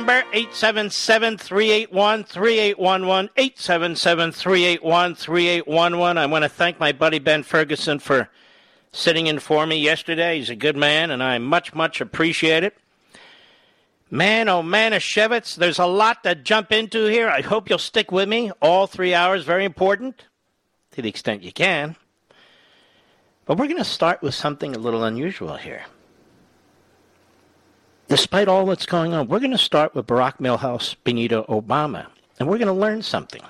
Number 877-381-3811, 877-381-3811. I want to thank my buddy Ben Ferguson for sitting in for me yesterday. He's a good man, and I much, much appreciate it. Man, oh man, Shevitz, there's a lot to jump into here. I hope you'll stick with me. All three hours, very important, to the extent you can. But we're going to start with something a little unusual here despite all that's going on, we're going to start with Barack Milhouse Benito Obama. And we're going to learn something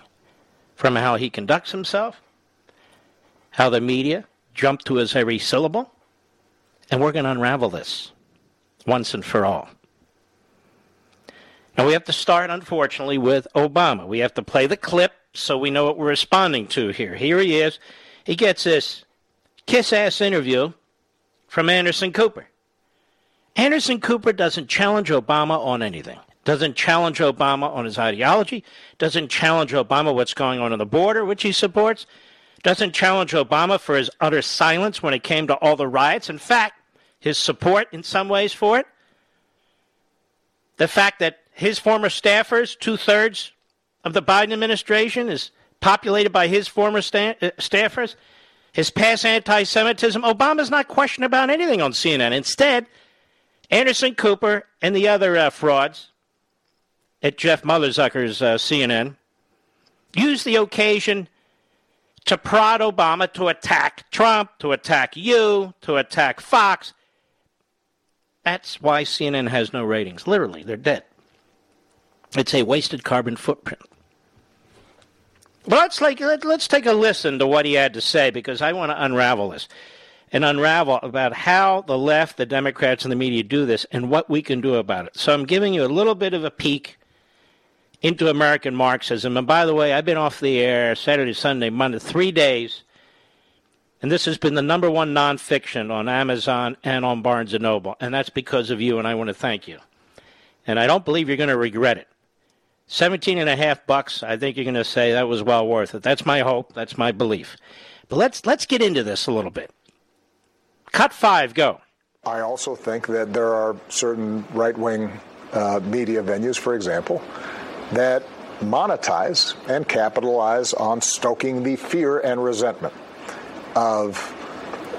from how he conducts himself, how the media jump to his every syllable, and we're going to unravel this once and for all. Now, we have to start, unfortunately, with Obama. We have to play the clip so we know what we're responding to here. Here he is. He gets this kiss ass interview from Anderson Cooper. Anderson Cooper doesn't challenge Obama on anything. Doesn't challenge Obama on his ideology. Doesn't challenge Obama what's going on on the border, which he supports. Doesn't challenge Obama for his utter silence when it came to all the riots. In fact, his support in some ways for it. The fact that his former staffers, two thirds of the Biden administration, is populated by his former sta- uh, staffers. His past anti Semitism. Obama's not questioned about anything on CNN. Instead, Anderson Cooper and the other uh, frauds at Jeff Motherzucker's uh, CNN used the occasion to prod Obama to attack Trump, to attack you, to attack Fox. That's why CNN has no ratings. Literally, they're dead. It's a wasted carbon footprint. But let's like let, us take a listen to what he had to say because I want to unravel this and unravel about how the left, the Democrats, and the media do this and what we can do about it. So I'm giving you a little bit of a peek into American Marxism. And by the way, I've been off the air Saturday, Sunday, Monday, three days. And this has been the number one nonfiction on Amazon and on Barnes and Noble. And that's because of you, and I want to thank you. And I don't believe you're going to regret it. 17 and a half bucks, I think you're going to say that was well worth it. That's my hope. That's my belief. But let's let's get into this a little bit. Cut five, go. I also think that there are certain right wing uh, media venues, for example, that monetize and capitalize on stoking the fear and resentment of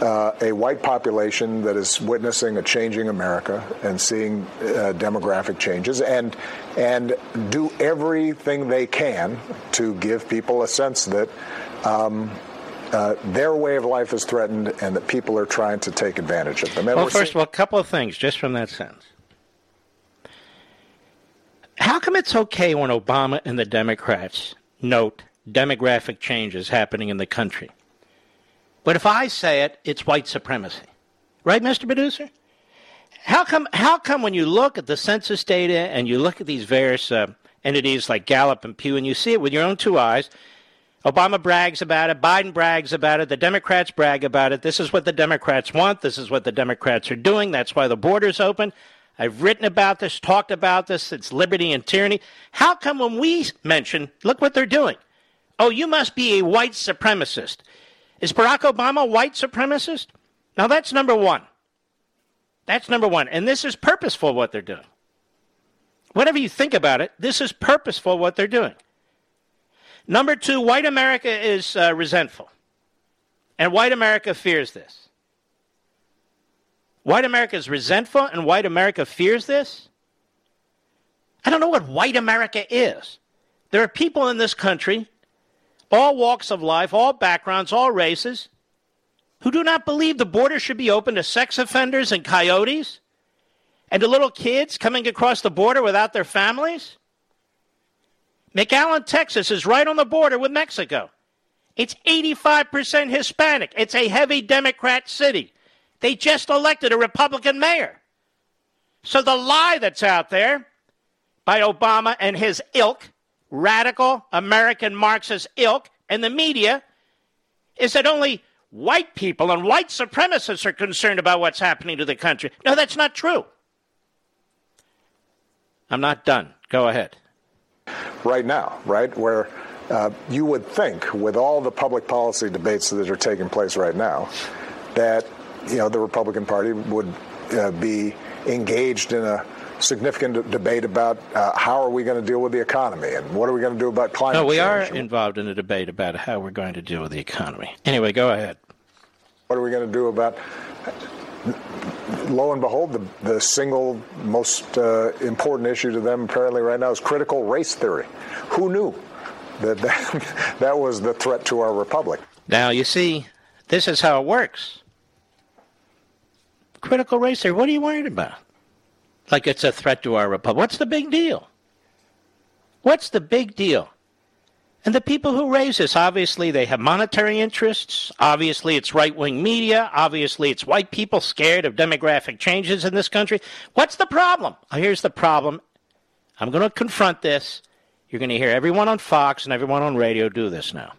uh, a white population that is witnessing a changing America and seeing uh, demographic changes, and and do everything they can to give people a sense that um, uh, their way of life is threatened and that people are trying to take advantage of them. And well, first of all, a couple of things just from that sentence. How come it's okay when Obama and the Democrats note demographic changes happening in the country. But if I say it, it's white supremacy. Right, Mr. Producer? How come, how come when you look at the census data and you look at these various uh, entities like Gallup and Pew and you see it with your own two eyes, Obama brags about it, Biden brags about it, the Democrats brag about it. This is what the Democrats want, this is what the Democrats are doing, that's why the border's open. I've written about this, talked about this, it's liberty and tyranny. How come when we mention, look what they're doing? Oh, you must be a white supremacist. Is Barack Obama a white supremacist? Now that's number one. That's number one. And this is purposeful what they're doing. Whatever you think about it, this is purposeful what they're doing. Number two, white America is uh, resentful. And white America fears this. White America is resentful and white America fears this? I don't know what white America is. There are people in this country, all walks of life, all backgrounds, all races, who do not believe the border should be open to sex offenders and coyotes and to little kids coming across the border without their families? McAllen, Texas is right on the border with Mexico. It's 85% Hispanic. It's a heavy Democrat city. They just elected a Republican mayor. So the lie that's out there by Obama and his ilk, radical American Marxist ilk, and the media is that only white people and white supremacists are concerned about what's happening to the country. No, that's not true. I'm not done. Go ahead. Right now, right? Where uh, you would think, with all the public policy debates that are taking place right now, that you know the Republican Party would uh, be engaged in a significant debate about uh, how are we going to deal with the economy and what are we going to do about climate change. No, we change. are involved in a debate about how we're going to deal with the economy. Anyway, go ahead. What are we going to do about? Lo and behold, the, the single most uh, important issue to them apparently right now is critical race theory. Who knew that that, that was the threat to our republic? Now, you see, this is how it works. Critical race theory, what are you worried about? like it's a threat to our republic. What's the big deal? What's the big deal? And the people who raise this, obviously, they have monetary interests. Obviously, it's right wing media. Obviously, it's white people scared of demographic changes in this country. What's the problem? Here's the problem. I'm going to confront this. You're going to hear everyone on Fox and everyone on radio do this now.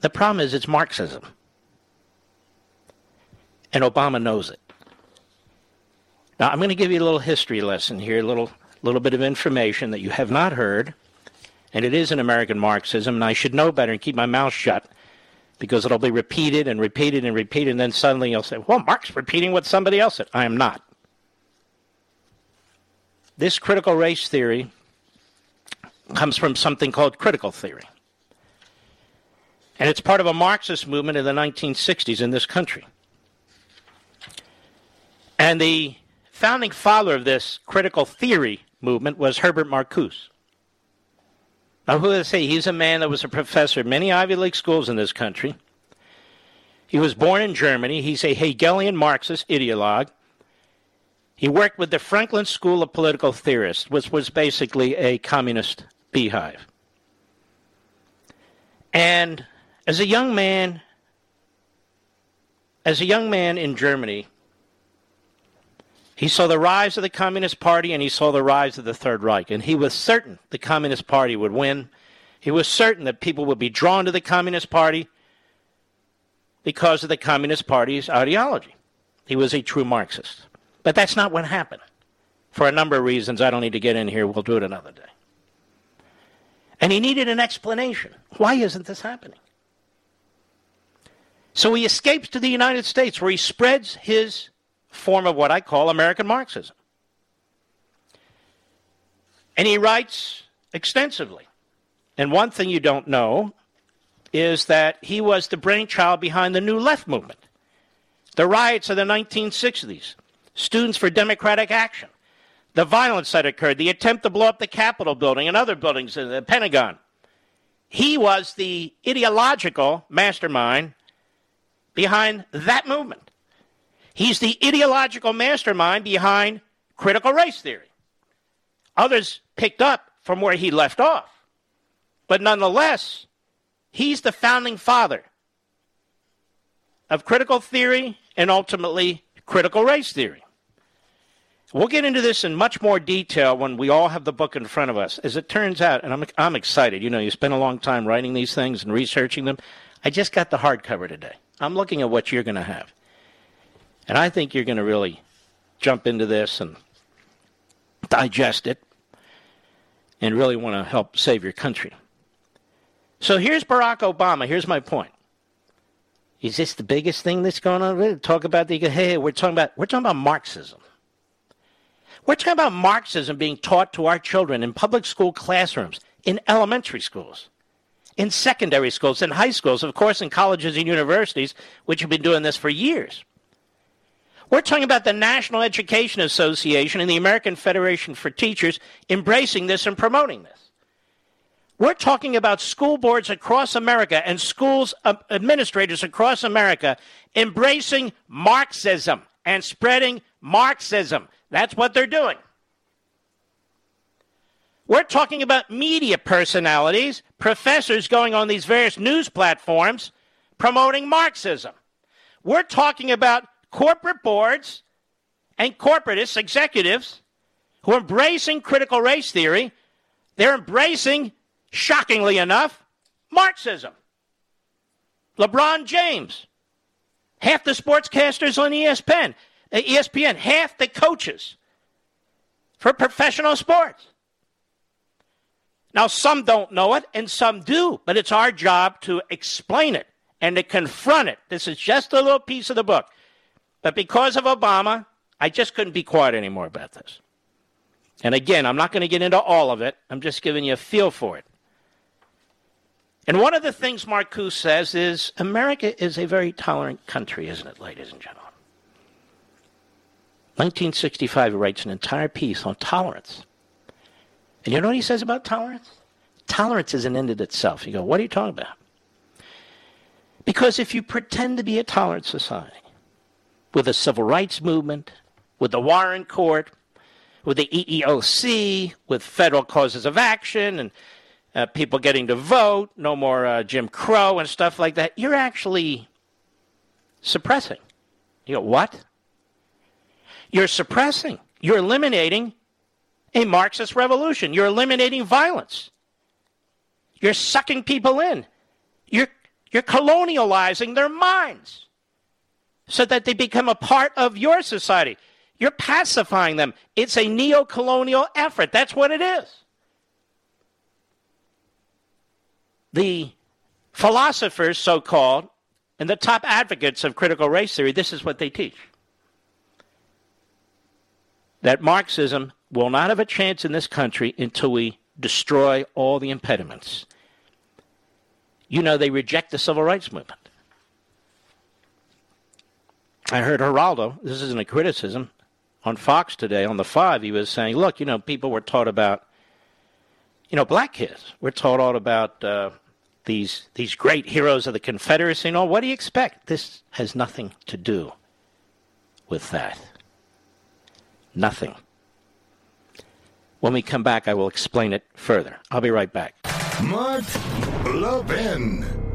The problem is it's Marxism. And Obama knows it. Now, I'm going to give you a little history lesson here, a little, little bit of information that you have not heard, and it is an American Marxism, and I should know better and keep my mouth shut because it'll be repeated and repeated and repeated, and then suddenly you'll say, well, Marx repeating what somebody else said. I am not. This critical race theory comes from something called critical theory. And it's part of a Marxist movement in the 1960s in this country. And the founding father of this critical theory movement was Herbert Marcuse. Now, who would say? He's a man that was a professor at many Ivy League schools in this country. He was born in Germany. He's a Hegelian Marxist ideologue. He worked with the Frankfurt School of Political Theorists, which was basically a communist beehive. And as a young man, as a young man in Germany, he saw the rise of the Communist Party and he saw the rise of the Third Reich. And he was certain the Communist Party would win. He was certain that people would be drawn to the Communist Party because of the Communist Party's ideology. He was a true Marxist. But that's not what happened. For a number of reasons I don't need to get in here. We'll do it another day. And he needed an explanation. Why isn't this happening? So he escapes to the United States where he spreads his form of what I call American Marxism. And he writes extensively. And one thing you don't know is that he was the brainchild behind the New Left movement, the riots of the 1960s, Students for Democratic Action, the violence that occurred, the attempt to blow up the Capitol building and other buildings in the Pentagon. He was the ideological mastermind behind that movement. He's the ideological mastermind behind critical race theory. Others picked up from where he left off. But nonetheless, he's the founding father of critical theory and ultimately critical race theory. We'll get into this in much more detail when we all have the book in front of us. As it turns out, and I'm, I'm excited, you know, you spend a long time writing these things and researching them. I just got the hardcover today. I'm looking at what you're going to have. And I think you're going to really jump into this and digest it and really want to help save your country. So here's Barack Obama. Here's my point. Is this the biggest thing that's going on? Talk about the hey, we're talking about we're talking about Marxism. We're talking about Marxism being taught to our children in public school classrooms, in elementary schools, in secondary schools, in high schools, of course, in colleges and universities, which have been doing this for years. We're talking about the National Education Association and the American Federation for Teachers embracing this and promoting this. We're talking about school boards across America and schools uh, administrators across America embracing Marxism and spreading Marxism. That's what they're doing. We're talking about media personalities, professors going on these various news platforms promoting Marxism. We're talking about corporate boards and corporatists, executives, who are embracing critical race theory. They're embracing, shockingly enough, Marxism. LeBron James, half the sportscasters on ESPN, uh, ESPN, half the coaches for professional sports. Now, some don't know it and some do, but it's our job to explain it and to confront it. This is just a little piece of the book. But because of Obama, I just couldn't be quiet anymore about this. And again, I'm not going to get into all of it. I'm just giving you a feel for it. And one of the things Marcuse says is America is a very tolerant country, isn't it, ladies and gentlemen? 1965, he writes an entire piece on tolerance. And you know what he says about tolerance? Tolerance is an end in itself. You go, what are you talking about? Because if you pretend to be a tolerant society, with the civil rights movement, with the Warren Court, with the EEOC, with federal causes of action, and uh, people getting to vote, no more uh, Jim Crow and stuff like that, you're actually suppressing. You go, what? You're suppressing. You're eliminating a Marxist revolution. You're eliminating violence. You're sucking people in. You're, you're colonializing their minds so that they become a part of your society. You're pacifying them. It's a neo colonial effort. That's what it is. The philosophers, so called, and the top advocates of critical race theory, this is what they teach that Marxism will not have a chance in this country until we destroy all the impediments. You know, they reject the civil rights movement. I heard Geraldo, this isn't a criticism, on Fox today on the five, he was saying, look, you know, people were taught about, you know, black kids. We're taught all about uh, these these great heroes of the Confederacy and all. What do you expect? This has nothing to do with that. Nothing. When we come back, I will explain it further. I'll be right back. Mark Levin.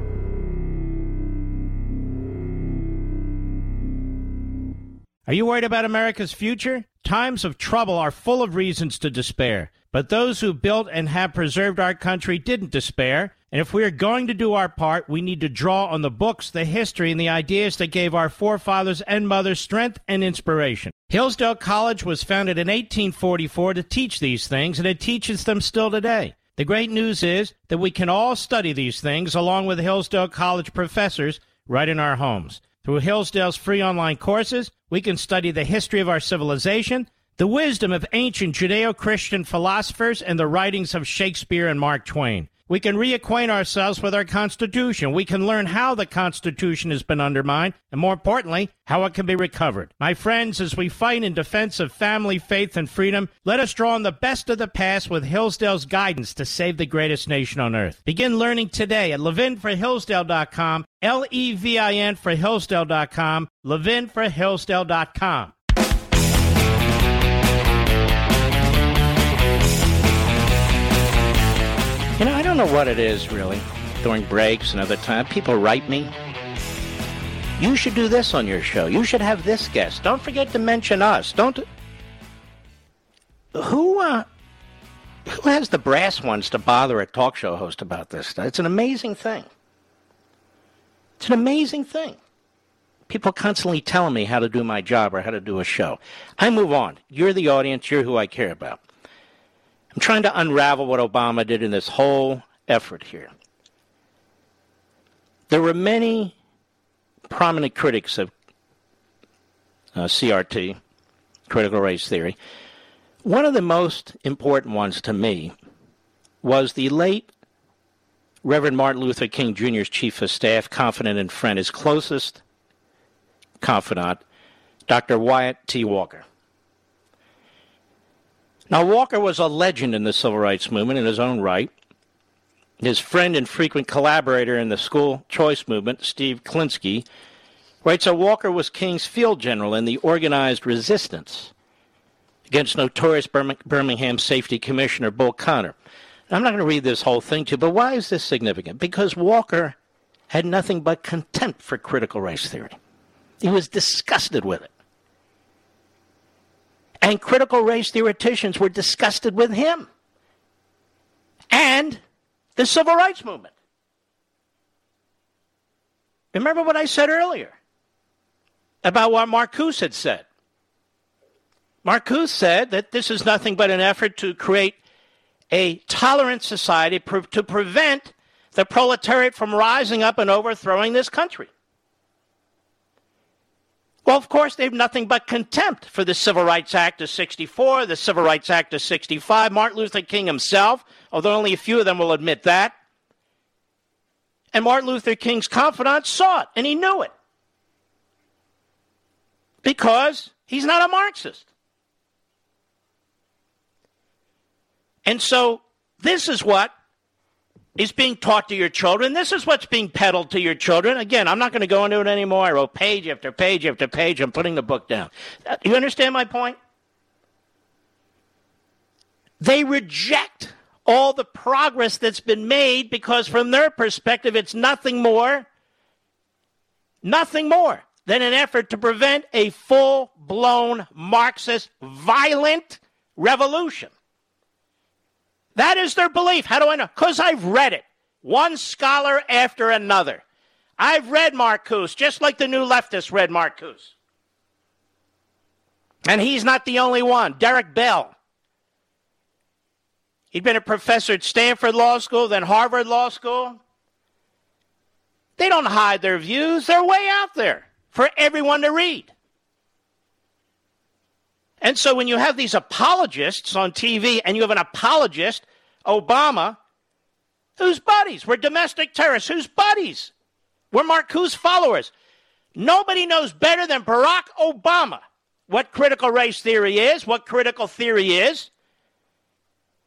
Are you worried about America's future? Times of trouble are full of reasons to despair. But those who built and have preserved our country didn't despair. And if we are going to do our part, we need to draw on the books, the history, and the ideas that gave our forefathers and mothers strength and inspiration. Hillsdale College was founded in 1844 to teach these things, and it teaches them still today. The great news is that we can all study these things along with Hillsdale College professors right in our homes. Through Hillsdale's free online courses, we can study the history of our civilization, the wisdom of ancient Judeo Christian philosophers, and the writings of Shakespeare and Mark Twain. We can reacquaint ourselves with our Constitution. We can learn how the Constitution has been undermined, and more importantly, how it can be recovered. My friends, as we fight in defense of family, faith, and freedom, let us draw on the best of the past with Hillsdale's guidance to save the greatest nation on earth. Begin learning today at levinforhillsdale.com, L-E-V-I-N for Hillsdale.com, levinforhillsdale.com. You know, I don't know what it is really during breaks and other time. People write me. You should do this on your show. You should have this guest. Don't forget to mention us. Don't. Who uh, who has the brass ones to bother a talk show host about this? It's an amazing thing. It's an amazing thing. People constantly telling me how to do my job or how to do a show. I move on. You're the audience. You're who I care about. I'm trying to unravel what Obama did in this whole effort here. There were many prominent critics of uh, CRT, critical race theory. One of the most important ones to me was the late Reverend Martin Luther King Jr.'s chief of staff, confidant and friend, his closest confidant, Dr. Wyatt T. Walker. Now, Walker was a legend in the civil rights movement in his own right. His friend and frequent collaborator in the school choice movement, Steve Klinsky, writes that Walker was King's field general in the organized resistance against notorious Birmingham Safety Commissioner Bull Connor. I'm not going to read this whole thing to you, but why is this significant? Because Walker had nothing but contempt for critical race theory. He was disgusted with it. And critical race theoreticians were disgusted with him and the civil rights movement. Remember what I said earlier about what Marcuse had said. Marcuse said that this is nothing but an effort to create a tolerant society to prevent the proletariat from rising up and overthrowing this country. Well, of course, they have nothing but contempt for the Civil Rights Act of 64, the Civil Rights Act of 65, Martin Luther King himself, although only a few of them will admit that. And Martin Luther King's confidant saw it, and he knew it. Because he's not a Marxist. And so this is what is being taught to your children. This is what's being peddled to your children. Again, I'm not going to go into it anymore. I wrote page after page after page. I'm putting the book down. Uh, you understand my point? They reject all the progress that's been made because, from their perspective, it's nothing more, nothing more than an effort to prevent a full blown Marxist violent revolution. That is their belief. How do I know? Because I've read it. One scholar after another. I've read Marcuse, just like the new leftists read Marcuse. And he's not the only one. Derek Bell. He'd been a professor at Stanford Law School, then Harvard Law School. They don't hide their views, they're way out there for everyone to read. And so when you have these apologists on TV and you have an apologist, Obama, whose buddies were domestic terrorists, whose buddies were Marcuse followers. Nobody knows better than Barack Obama what critical race theory is, what critical theory is,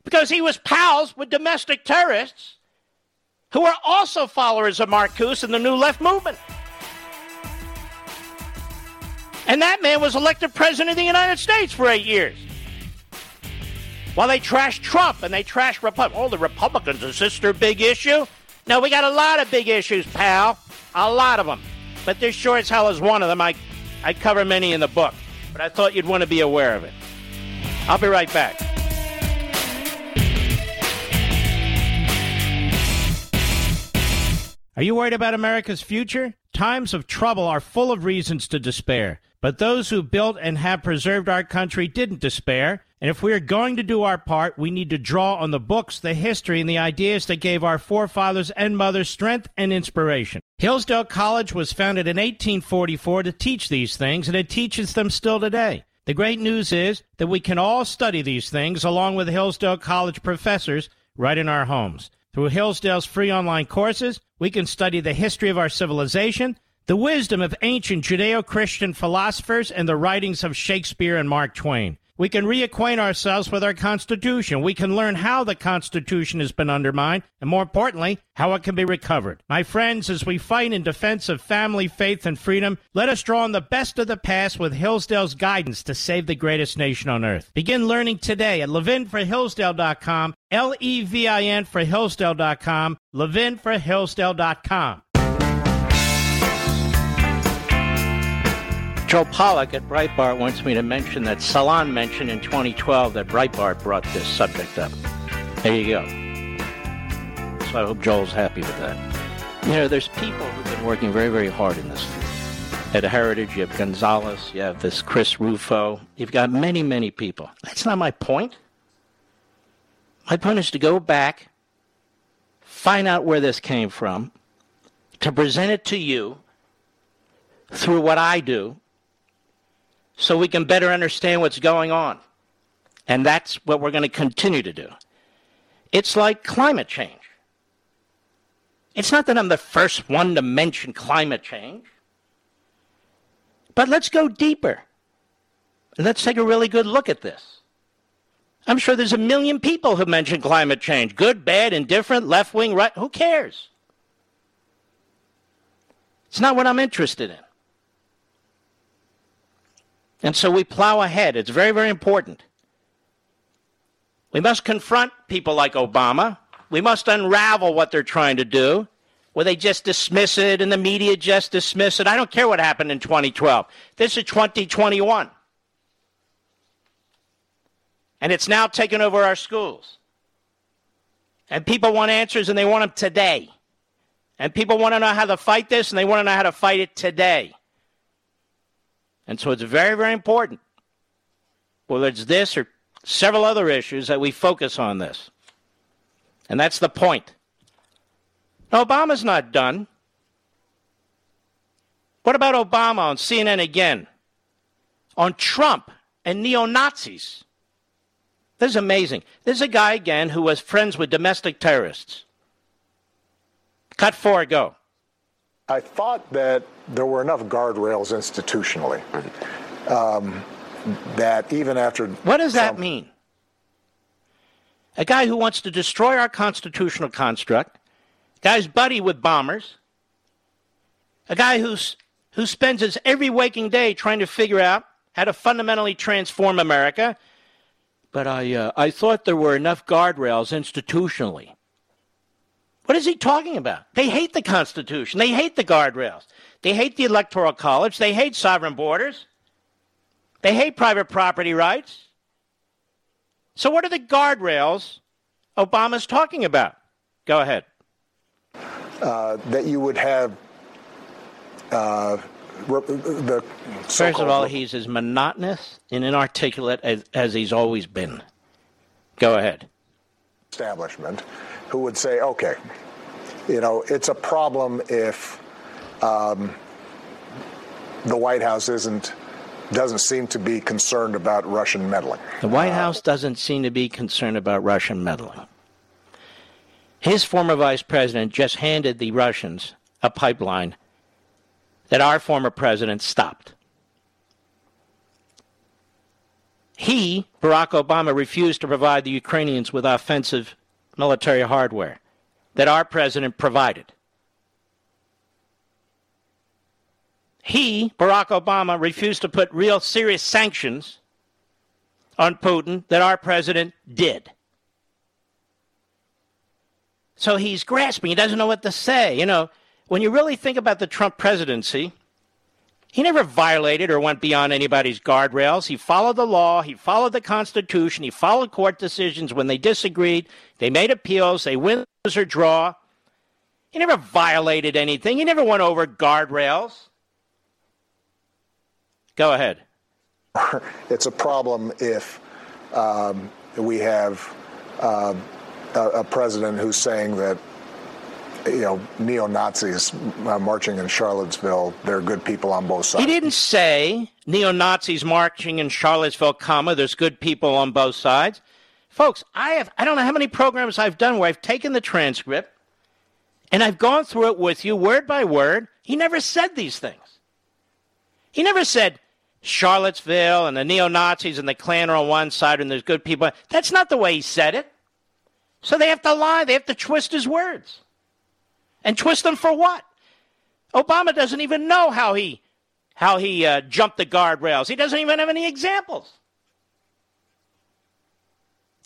because he was pals with domestic terrorists who are also followers of Marcuse and the New Left movement. And that man was elected president of the United States for eight years. While they trash Trump and they trash Republicans. Oh, the Republicans, is this their big issue? No, we got a lot of big issues, pal. A lot of them. But this sure as hell is one of them. I, I cover many in the book. But I thought you'd want to be aware of it. I'll be right back. Are you worried about America's future? Times of trouble are full of reasons to despair. But those who built and have preserved our country didn't despair. And if we are going to do our part, we need to draw on the books, the history, and the ideas that gave our forefathers and mothers strength and inspiration. Hillsdale College was founded in 1844 to teach these things, and it teaches them still today. The great news is that we can all study these things along with Hillsdale College professors right in our homes. Through Hillsdale's free online courses, we can study the history of our civilization the wisdom of ancient Judeo Christian philosophers and the writings of Shakespeare and Mark Twain. We can reacquaint ourselves with our Constitution. We can learn how the Constitution has been undermined, and more importantly, how it can be recovered. My friends, as we fight in defense of family, faith, and freedom, let us draw on the best of the past with Hillsdale's guidance to save the greatest nation on earth. Begin learning today at levinforhillsdale.com, L E V I N for Hillsdale.com, levinforhillsdale.com. Joel Pollak at Breitbart wants me to mention that Salon mentioned in 2012 that Breitbart brought this subject up. There you go. So I hope Joel's happy with that. You know, there's people who've been working very, very hard in this field. At Heritage, you have Gonzalez, you have this Chris Rufo. You've got many, many people. That's not my point. My point is to go back, find out where this came from, to present it to you through what I do, so we can better understand what's going on. And that's what we're going to continue to do. It's like climate change. It's not that I'm the first one to mention climate change, but let's go deeper. Let's take a really good look at this. I'm sure there's a million people who mention climate change good, bad, indifferent, left wing, right. Who cares? It's not what I'm interested in. And so we plow ahead. It's very, very important. We must confront people like Obama. We must unravel what they're trying to do, where they just dismiss it and the media just dismiss it. I don't care what happened in 2012. This is 2021. And it's now taken over our schools. And people want answers and they want them today. And people want to know how to fight this and they want to know how to fight it today. And so it's very, very important, whether it's this or several other issues, that we focus on this. And that's the point. Now, Obama's not done. What about Obama on CNN again? On Trump and neo Nazis. This is amazing. This is a guy again who was friends with domestic terrorists. Cut four, go. I thought that there were enough guardrails institutionally um, that even after. What does Trump, that mean? A guy who wants to destroy our constitutional construct, a guy buddy with bombers, a guy who's, who spends his every waking day trying to figure out how to fundamentally transform America. But I, uh, I thought there were enough guardrails institutionally. What is he talking about? They hate the Constitution. They hate the guardrails. They hate the Electoral College. They hate sovereign borders. They hate private property rights. So, what are the guardrails Obama's talking about? Go ahead. Uh, that you would have uh, the. First of all, he's as monotonous and inarticulate as, as he's always been. Go ahead. Establishment who would say, okay, you know, it's a problem if um, the White House isn't doesn't seem to be concerned about Russian meddling. The White uh, House doesn't seem to be concerned about Russian meddling. His former vice president just handed the Russians a pipeline that our former president stopped. He, Barack Obama, refused to provide the Ukrainians with offensive military hardware that our president provided. He, Barack Obama, refused to put real serious sanctions on Putin that our president did. So he's grasping. He doesn't know what to say. You know, when you really think about the Trump presidency, he never violated or went beyond anybody's guardrails. He followed the law. He followed the Constitution. He followed court decisions when they disagreed. They made appeals. They win, lose, or draw. He never violated anything. He never went over guardrails. Go ahead. It's a problem if um, we have uh, a, a president who's saying that you know, neo Nazis uh, marching in Charlottesville. They're good people on both sides. He didn't say neo Nazis marching in Charlottesville, comma. There's good people on both sides, folks. I have I don't know how many programs I've done where I've taken the transcript and I've gone through it with you word by word. He never said these things. He never said Charlottesville and the neo Nazis and the Klan are on one side and there's good people. That's not the way he said it. So they have to lie. They have to twist his words. And twist them for what? Obama doesn't even know how he how he uh, jumped the guardrails. He doesn't even have any examples.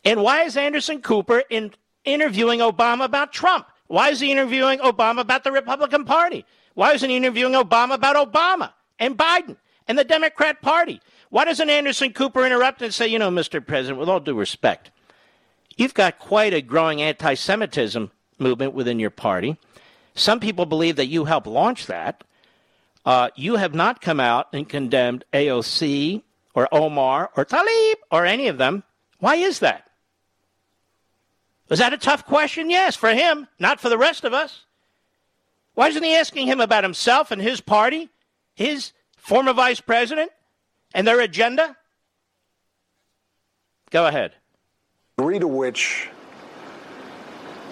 And why is Anderson Cooper in interviewing Obama about Trump? Why is he interviewing Obama about the Republican Party? Why isn't he interviewing Obama about Obama and Biden and the Democrat Party? Why doesn't Anderson Cooper interrupt and say, you know, Mr. President, with all due respect, you've got quite a growing anti Semitism movement within your party. Some people believe that you helped launch that. Uh, you have not come out and condemned AOC or Omar or Tlaib or any of them. Why is that? Was that a tough question? Yes, for him, not for the rest of us. Why isn't he asking him about himself and his party, his former vice president, and their agenda? Go ahead. Degree to which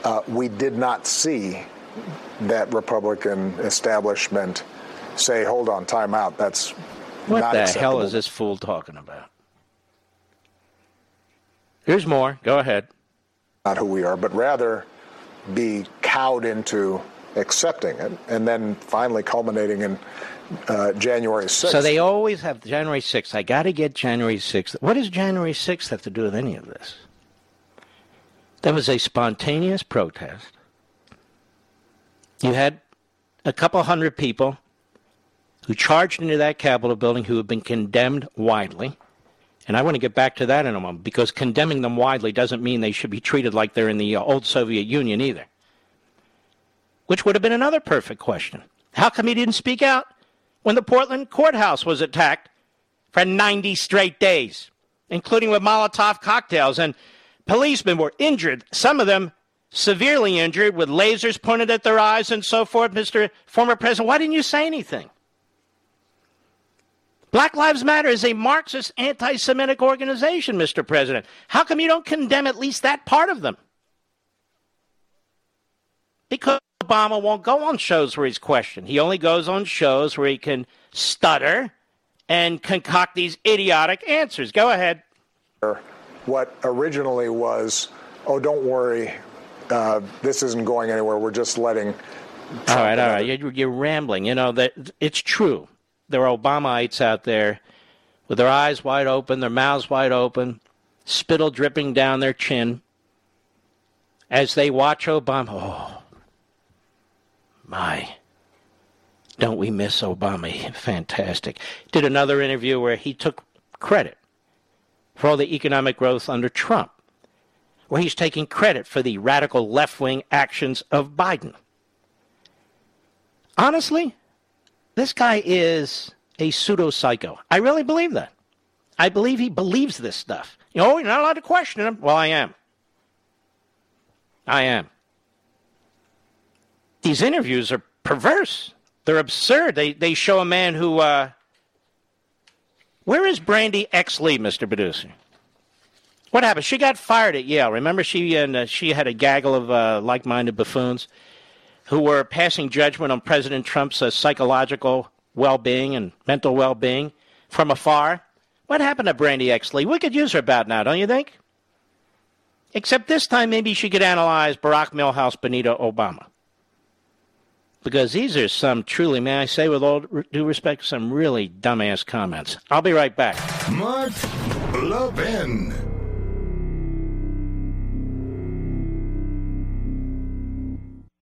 uh, we did not see that Republican establishment say, hold on, time out. That's what the acceptable. hell is this fool talking about? Here's more. Go ahead not who we are, but rather be cowed into accepting it, and then finally culminating in uh, January 6th. So they always have January 6th. I got to get January 6th. What does January 6th have to do with any of this? That was a spontaneous protest. You had a couple hundred people who charged into that Capitol building who have been condemned widely. And I want to get back to that in a moment because condemning them widely doesn't mean they should be treated like they're in the old Soviet Union either. Which would have been another perfect question. How come he didn't speak out when the Portland courthouse was attacked for 90 straight days, including with Molotov cocktails? And policemen were injured, some of them severely injured, with lasers pointed at their eyes and so forth. Mr. Former President, why didn't you say anything? Black Lives Matter is a Marxist anti Semitic organization, Mr. President. How come you don't condemn at least that part of them? Because Obama won't go on shows where he's questioned. He only goes on shows where he can stutter and concoct these idiotic answers. Go ahead. What originally was, oh, don't worry, uh, this isn't going anywhere. We're just letting. Trump all right, all right. You're, you're rambling. You know that it's true there are Obamaites out there with their eyes wide open, their mouths wide open, spittle dripping down their chin as they watch Obama. Oh, my. Don't we miss Obama? Fantastic. Did another interview where he took credit for all the economic growth under Trump, where he's taking credit for the radical left wing actions of Biden. Honestly, this guy is a pseudo psycho. I really believe that. I believe he believes this stuff. You know, you're not allowed to question him. Well, I am. I am. These interviews are perverse. They're absurd. They they show a man who. Uh, where is Bandy X Lee, Mr. Producer? What happened? She got fired at Yale. Remember, she and uh, she had a gaggle of uh, like-minded buffoons who were passing judgment on President Trump's uh, psychological well being and mental well being from afar. What happened to Bandy X Lee? We could use her about now, don't you think? Except this time, maybe she could analyze Barack Milhouse Benito Obama. Because these are some truly, may I say, with all due respect, some really dumbass comments. I'll be right back. Mark Levin.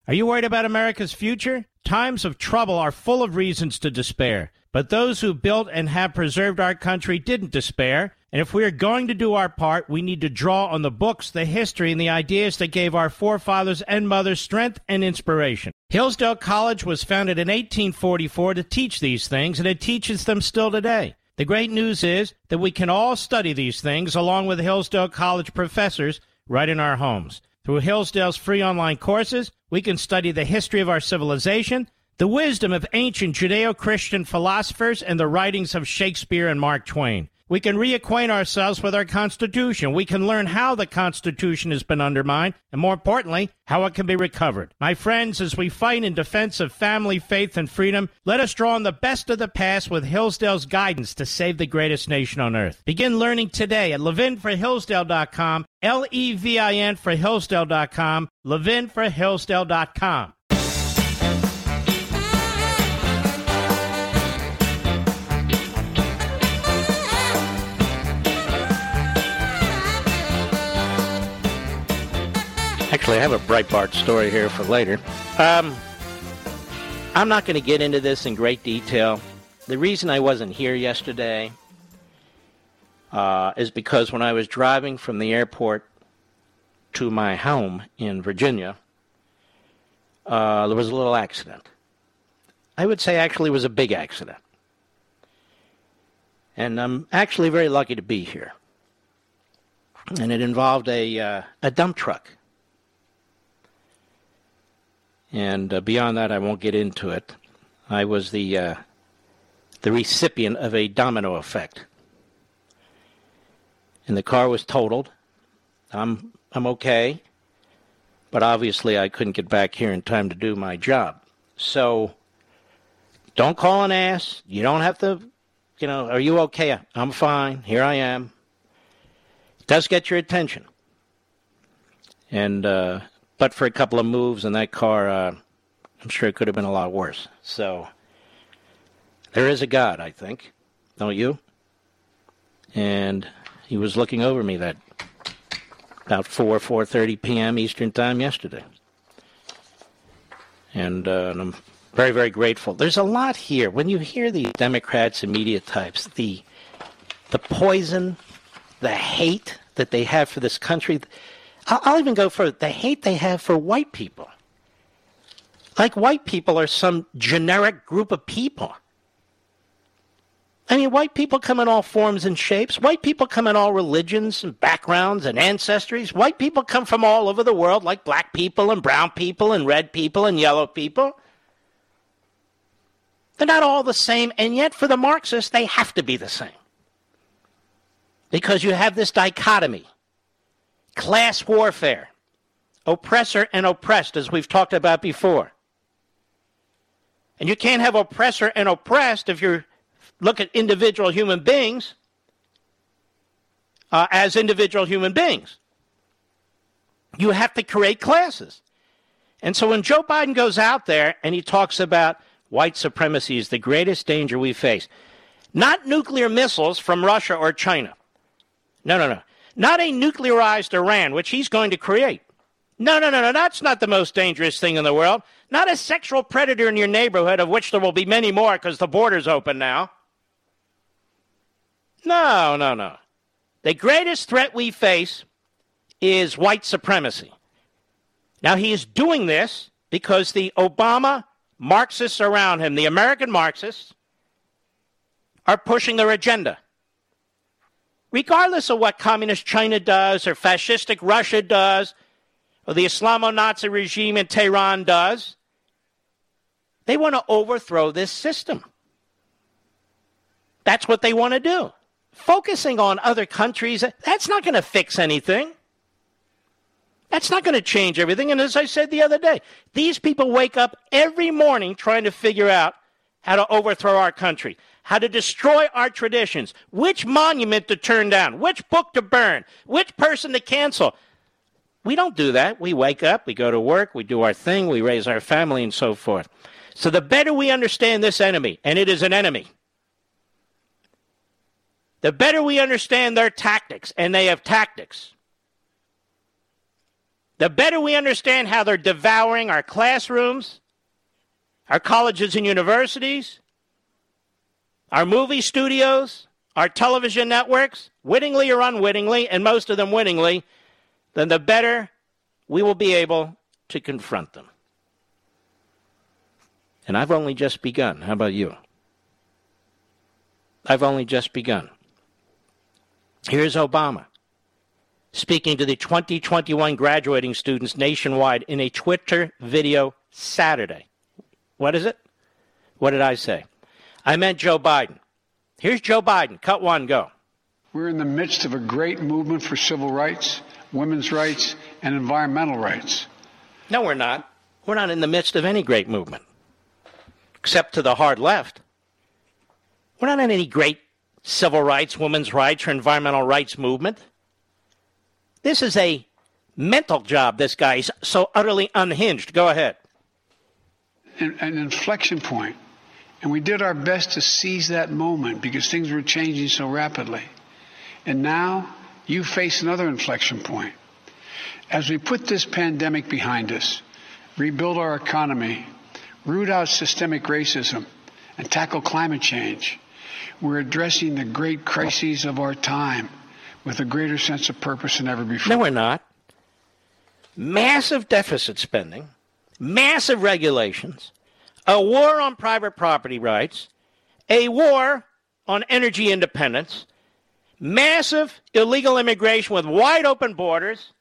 Are you worried about America's future? Times of trouble are full of reasons to despair. But those who built and have preserved our country didn't despair. And if we are going to do our part, we need to draw on the books, the history, and the ideas that gave our forefathers and mothers strength and inspiration. Hillsdale College was founded in 1844 to teach these things, and it teaches them still today. The great news is that we can all study these things along with Hillsdale College professors right in our homes. Through Hillsdale's free online courses, we can study the history of our civilization, the wisdom of ancient Judeo Christian philosophers, and the writings of Shakespeare and Mark Twain. We can reacquaint ourselves with our Constitution. We can learn how the Constitution has been undermined, and more importantly, how it can be recovered. My friends, as we fight in defense of family, faith, and freedom, let us draw on the best of the past with Hillsdale's guidance to save the greatest nation on earth. Begin learning today at levinforhillsdale.com, L E V I N for Hillsdale.com, levinforhillsdale.com. Actually, I have a Breitbart story here for later. Um, I'm not going to get into this in great detail. The reason I wasn't here yesterday uh, is because when I was driving from the airport to my home in Virginia, uh, there was a little accident. I would say actually it was a big accident. And I'm actually very lucky to be here. And it involved a, uh, a dump truck and uh, beyond that, I won't get into it. I was the uh, the recipient of a domino effect, and the car was totaled. I'm I'm okay, but obviously I couldn't get back here in time to do my job. So don't call an ass. You don't have to. You know, are you okay? I'm fine. Here I am. It does get your attention, and uh, but for a couple of moves in that car, uh, I'm sure it could have been a lot worse. So there is a God, I think, don't you? And he was looking over me that about 4 4:30 p.m. Eastern Time yesterday. And, uh, and I'm very very grateful. There's a lot here when you hear these Democrats and media types, the the poison, the hate that they have for this country. I'll even go for the hate they have for white people. Like white people are some generic group of people. I mean, white people come in all forms and shapes. White people come in all religions and backgrounds and ancestries. White people come from all over the world, like black people and brown people and red people and yellow people. They're not all the same, and yet for the Marxists, they have to be the same. Because you have this dichotomy class warfare, oppressor and oppressed, as we've talked about before. And you can't have oppressor and oppressed if you look at individual human beings uh, as individual human beings. You have to create classes. And so when Joe Biden goes out there and he talks about white supremacy is the greatest danger we face, not nuclear missiles from Russia or China. No, no, no. Not a nuclearized Iran, which he's going to create. No, no, no, no. That's not the most dangerous thing in the world. Not a sexual predator in your neighborhood, of which there will be many more because the border's open now. No, no, no. The greatest threat we face is white supremacy. Now, he is doing this because the Obama Marxists around him, the American Marxists, are pushing their agenda regardless of what communist China does or fascistic Russia does or the Islamo Nazi regime in Tehran does, they want to overthrow this system. That's what they want to do. Focusing on other countries, that's not going to fix anything. That's not going to change everything. And as I said the other day, these people wake up every morning trying to figure out how to overthrow our country how to destroy our traditions, which monument to turn down, which book to burn, which person to cancel. We don't do that. We wake up, we go to work, we do our thing, we raise our family, and so forth. So the better we understand this enemy, and it is an enemy, the better we understand their tactics, and they have tactics. The better we understand how they're devouring our classrooms, our colleges and universities, our movie studios, our television networks, wittingly or unwittingly, and most of them wittingly, then the better we will be able to confront them. And I've only just begun. How about you? I've only just begun. Here's Obama speaking to the 2021 graduating students nationwide in a Twitter video Saturday. What is it? What did I say? I meant Joe Biden. Here's Joe Biden. Cut one, go. We're in the midst of a great movement for civil rights, women's rights, and environmental rights. No, we're not. We're not in the midst of any great movement, except to the hard left. We're not in any great civil rights, women's rights, or environmental rights movement. This is a mental job, this guy's so utterly unhinged. Go ahead. An, an inflection point. And we did our best to seize that moment because things were changing so rapidly. And now you face another inflection point. As we put this pandemic behind us, rebuild our economy, root out systemic racism, and tackle climate change, we're addressing the great crises of our time with a greater sense of purpose than ever before. No, we're not. Massive deficit spending, massive regulations, a war on private property rights, a war on energy independence, massive illegal immigration with wide open borders.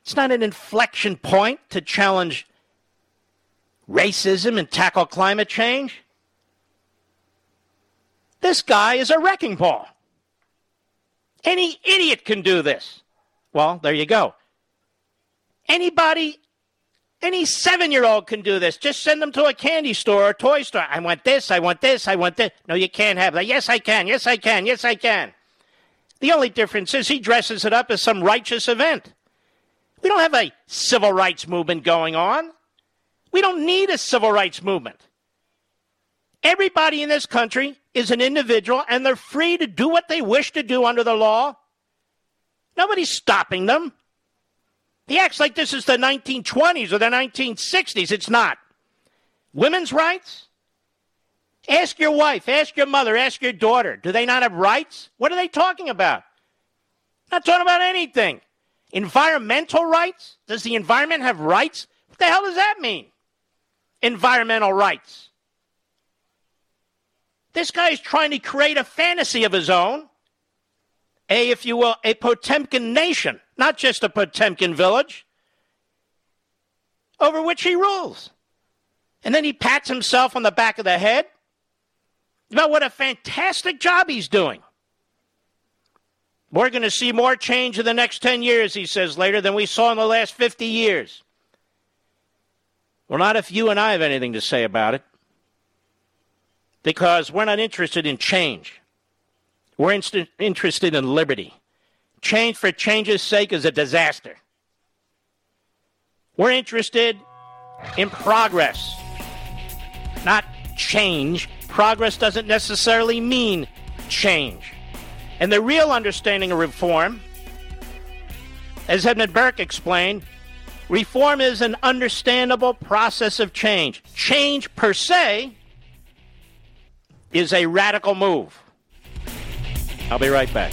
It's not an inflection point to challenge racism and tackle climate change. This guy is a wrecking ball. Any idiot can do this. Well, there you go. Anybody, any seven year old can do this. Just send them to a candy store or a toy store. I want this, I want this, I want this. No, you can't have that. Yes, I can. Yes, I can. Yes, I can. The only difference is he dresses it up as some righteous event. We don't have a civil rights movement going on. We don't need a civil rights movement. Everybody in this country is an individual and they're free to do what they wish to do under the law. Nobody's stopping them. He acts like this is the 1920s or the 1960s. It's not. Women's rights? Ask your wife, ask your mother, ask your daughter. Do they not have rights? What are they talking about? Not talking about anything. Environmental rights? Does the environment have rights? What the hell does that mean? Environmental rights. This guy is trying to create a fantasy of his own, a, if you will, a Potemkin nation, not just a Potemkin village, over which he rules. And then he pats himself on the back of the head about what a fantastic job he's doing. We're going to see more change in the next 10 years, he says later, than we saw in the last 50 years. Well, not if you and I have anything to say about it because we're not interested in change. We're inst- interested in liberty. Change for change's sake is a disaster. We're interested in progress, not change. Progress doesn't necessarily mean change. And the real understanding of reform, as Edmund Burke explained, reform is an understandable process of change. Change per se is a radical move. I'll be right back.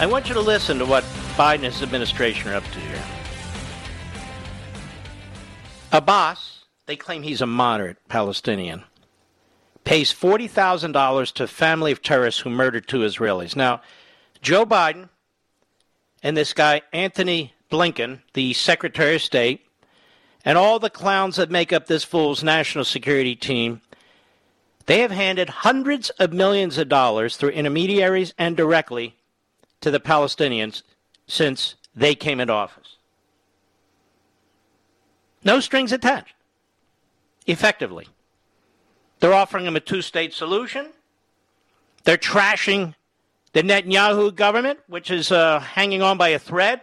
I want you to listen to what Biden and his administration are up to here. Abbas, they claim he's a moderate Palestinian, pays $40,000 to family of terrorists who murdered two Israelis. Now, Joe Biden and this guy, Antony Blinken, the Secretary of State, and all the clowns that make up this fool's national security team, they have handed hundreds of millions of dollars through intermediaries and directly to the Palestinians since they came into office. No strings attached. Effectively. They're offering them a two state solution. They're trashing the Netanyahu government, which is uh, hanging on by a thread.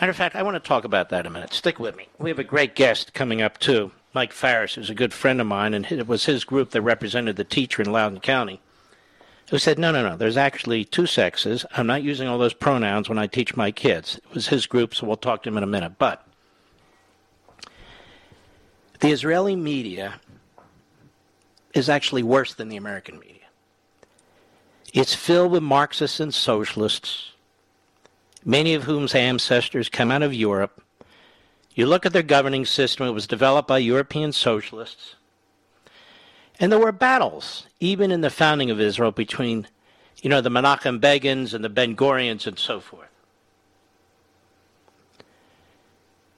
Matter of fact, I want to talk about that a minute. Stick with me. We have a great guest coming up, too. Mike Farris, is a good friend of mine, and it was his group that represented the teacher in Loudoun County, who said, No, no, no, there's actually two sexes. I'm not using all those pronouns when I teach my kids. It was his group, so we'll talk to him in a minute. But The Israeli media is actually worse than the American media. It's filled with Marxists and socialists, many of whom's ancestors come out of Europe. You look at their governing system, it was developed by European socialists. And there were battles, even in the founding of Israel, between, you know, the Menachem Begins and the Ben Gurions and so forth.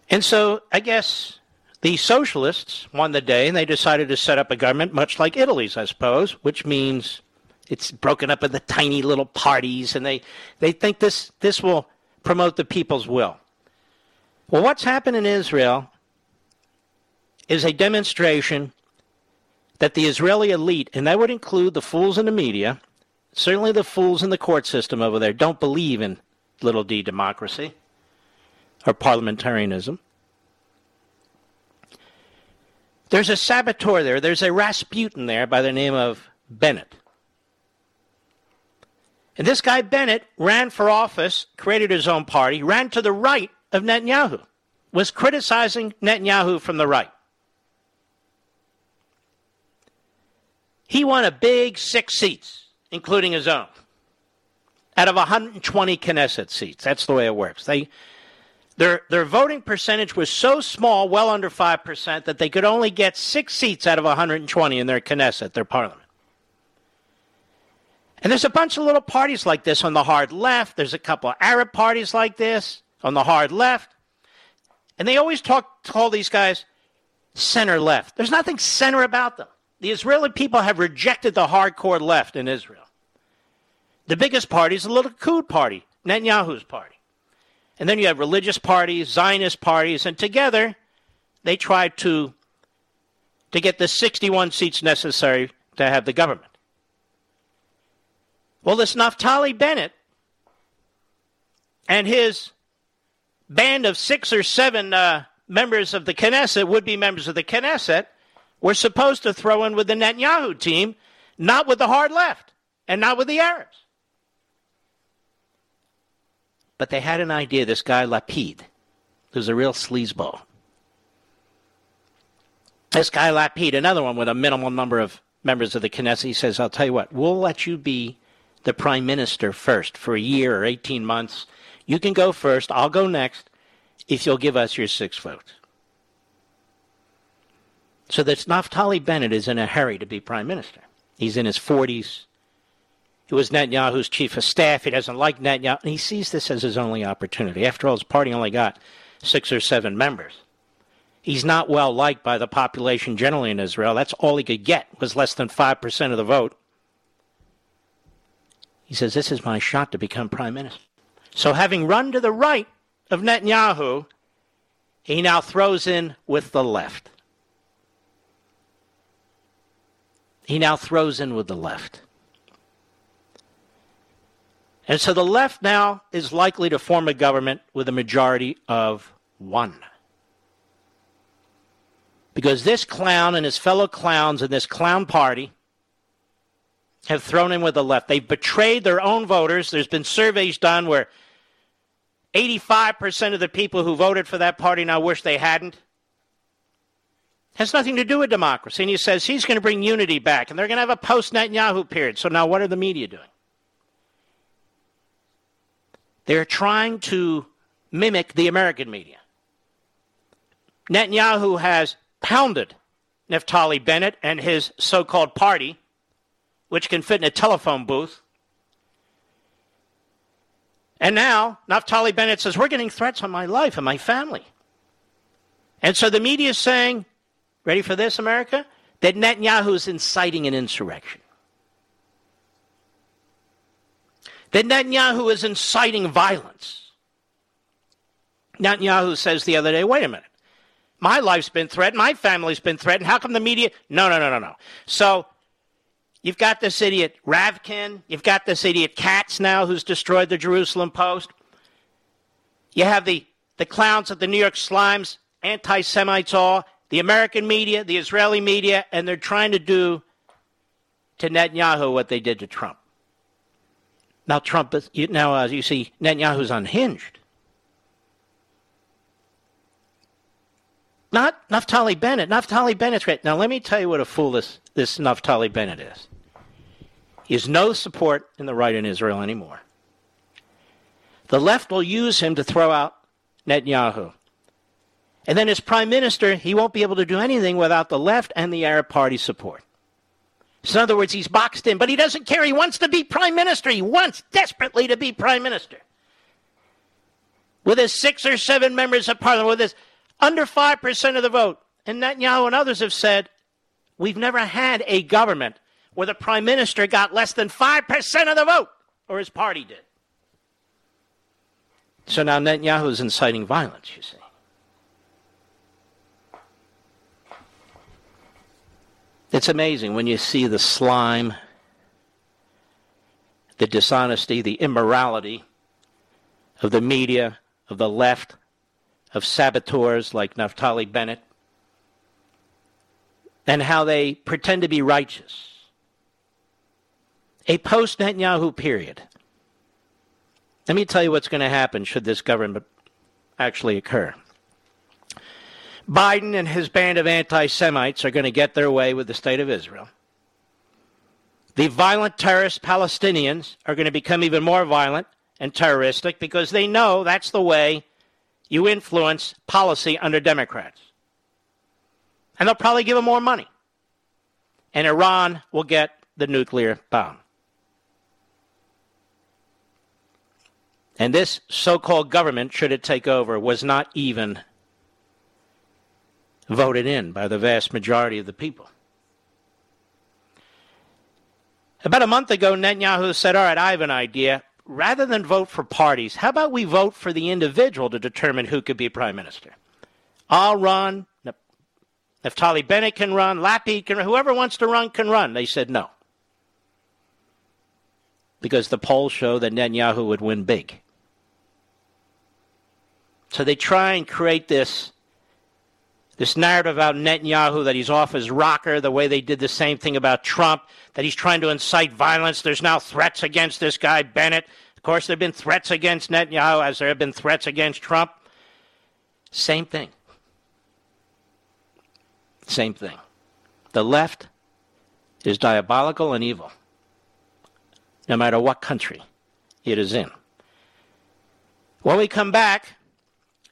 And so I guess the socialists won the day and they decided to set up a government much like Italy's, I suppose, which means it's broken up into tiny little parties and they, they think this, this will promote the people's will. Well, what's happened in Israel is a demonstration that the Israeli elite, and that would include the fools in the media, certainly the fools in the court system over there, don't believe in little d democracy or parliamentarianism. There's a saboteur there. There's a Rasputin there by the name of Bennett. And this guy Bennett ran for office, created his own party, ran to the right of Netanyahu, was criticizing Netanyahu from the right. He won a big six seats, including his own, out of 120 Knesset seats. That's the way it works. They, their, their voting percentage was so small, well under 5%, that they could only get six seats out of 120 in their Knesset, their parliament. And there's a bunch of little parties like this on the hard left. There's a couple of Arab parties like this on the hard left. And they always talk, call these guys center left. There's nothing center about them. The Israeli people have rejected the hardcore left in Israel. The biggest party is the Likud party, Netanyahu's party. And then you have religious parties, Zionist parties, and together they try to, to get the 61 seats necessary to have the government. Well, this Naftali Bennett and his band of six or seven uh, members of the Knesset, would be members of the Knesset, were supposed to throw in with the Netanyahu team, not with the hard left and not with the Arabs. But they had an idea, this guy Lapid, who's a real sleazeball. This guy Lapid, another one with a minimal number of members of the Knesset, he says, I'll tell you what, we'll let you be the prime minister first for a year or 18 months. You can go first, I'll go next, if you'll give us your six votes. So that Naftali Bennett is in a hurry to be prime minister. He's in his 40s. He was Netanyahu's chief of staff. He doesn't like Netanyahu. He sees this as his only opportunity. After all, his party only got six or seven members. He's not well liked by the population generally in Israel. That's all he could get was less than 5% of the vote. He says, This is my shot to become prime minister. So, having run to the right of Netanyahu, he now throws in with the left. He now throws in with the left. And so the left now is likely to form a government with a majority of one. Because this clown and his fellow clowns in this clown party have thrown in with the left. They've betrayed their own voters. There's been surveys done where 85% of the people who voted for that party now wish they hadn't. Has nothing to do with democracy. And he says he's going to bring unity back, and they're going to have a post Netanyahu period. So now what are the media doing? They're trying to mimic the American media. Netanyahu has pounded Naftali Bennett and his so called party, which can fit in a telephone booth. And now Naftali Bennett says, We're getting threats on my life and my family. And so the media is saying, Ready for this, America? That Netanyahu is inciting an insurrection. that Netanyahu is inciting violence. Netanyahu says the other day, wait a minute. My life's been threatened. My family's been threatened. How come the media? No, no, no, no, no. So you've got this idiot Ravkin. You've got this idiot Katz now who's destroyed the Jerusalem Post. You have the, the clowns at the New York Slimes, anti Semites all, the American media, the Israeli media, and they're trying to do to Netanyahu what they did to Trump. Now Trump is now as you see Netanyahu's unhinged. not Naftali Bennett. Naftali Bennett's great. Now, let me tell you what a fool this, this Naftali Bennett is. He has no support in the right in Israel anymore. The left will use him to throw out Netanyahu. And then as prime minister, he won't be able to do anything without the left and the Arab Party support. So in other words, he's boxed in, but he doesn't care. He wants to be prime minister. He wants desperately to be prime minister. With his six or seven members of parliament, with his under 5% of the vote. And Netanyahu and others have said, we've never had a government where the prime minister got less than 5% of the vote, or his party did. So now Netanyahu is inciting violence, you see. It's amazing when you see the slime, the dishonesty, the immorality of the media, of the left, of saboteurs like Naftali Bennett, and how they pretend to be righteous. A post Netanyahu period. Let me tell you what's going to happen should this government actually occur. Biden and his band of anti Semites are going to get their way with the state of Israel. The violent terrorist Palestinians are going to become even more violent and terroristic because they know that's the way you influence policy under Democrats. And they'll probably give them more money. And Iran will get the nuclear bomb. And this so called government, should it take over, was not even voted in by the vast majority of the people. About a month ago, Netanyahu said, All right, I have an idea. Rather than vote for parties, how about we vote for the individual to determine who could be prime minister? I'll run. Naftali Bennett can run. Lapid can run. Whoever wants to run can run. They said no. Because the polls show that Netanyahu would win big. So they try and create this this narrative about Netanyahu that he's off his rocker, the way they did the same thing about Trump, that he's trying to incite violence. There's now threats against this guy, Bennett. Of course, there have been threats against Netanyahu as there have been threats against Trump. Same thing. Same thing. The left is diabolical and evil, no matter what country it is in. When we come back,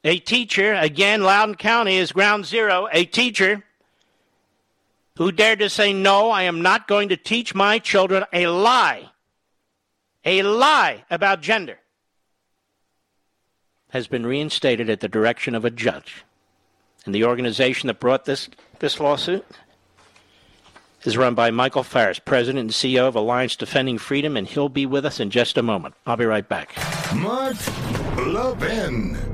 a teacher, again, Loudoun County is ground zero, a teacher who dared to say, No, I am not going to teach my children a lie, a lie about gender, has been reinstated at the direction of a judge. And the organization that brought this, this lawsuit is run by Michael Farris, President and CEO of Alliance Defending Freedom, and he'll be with us in just a moment. I'll be right back. Mark Levin.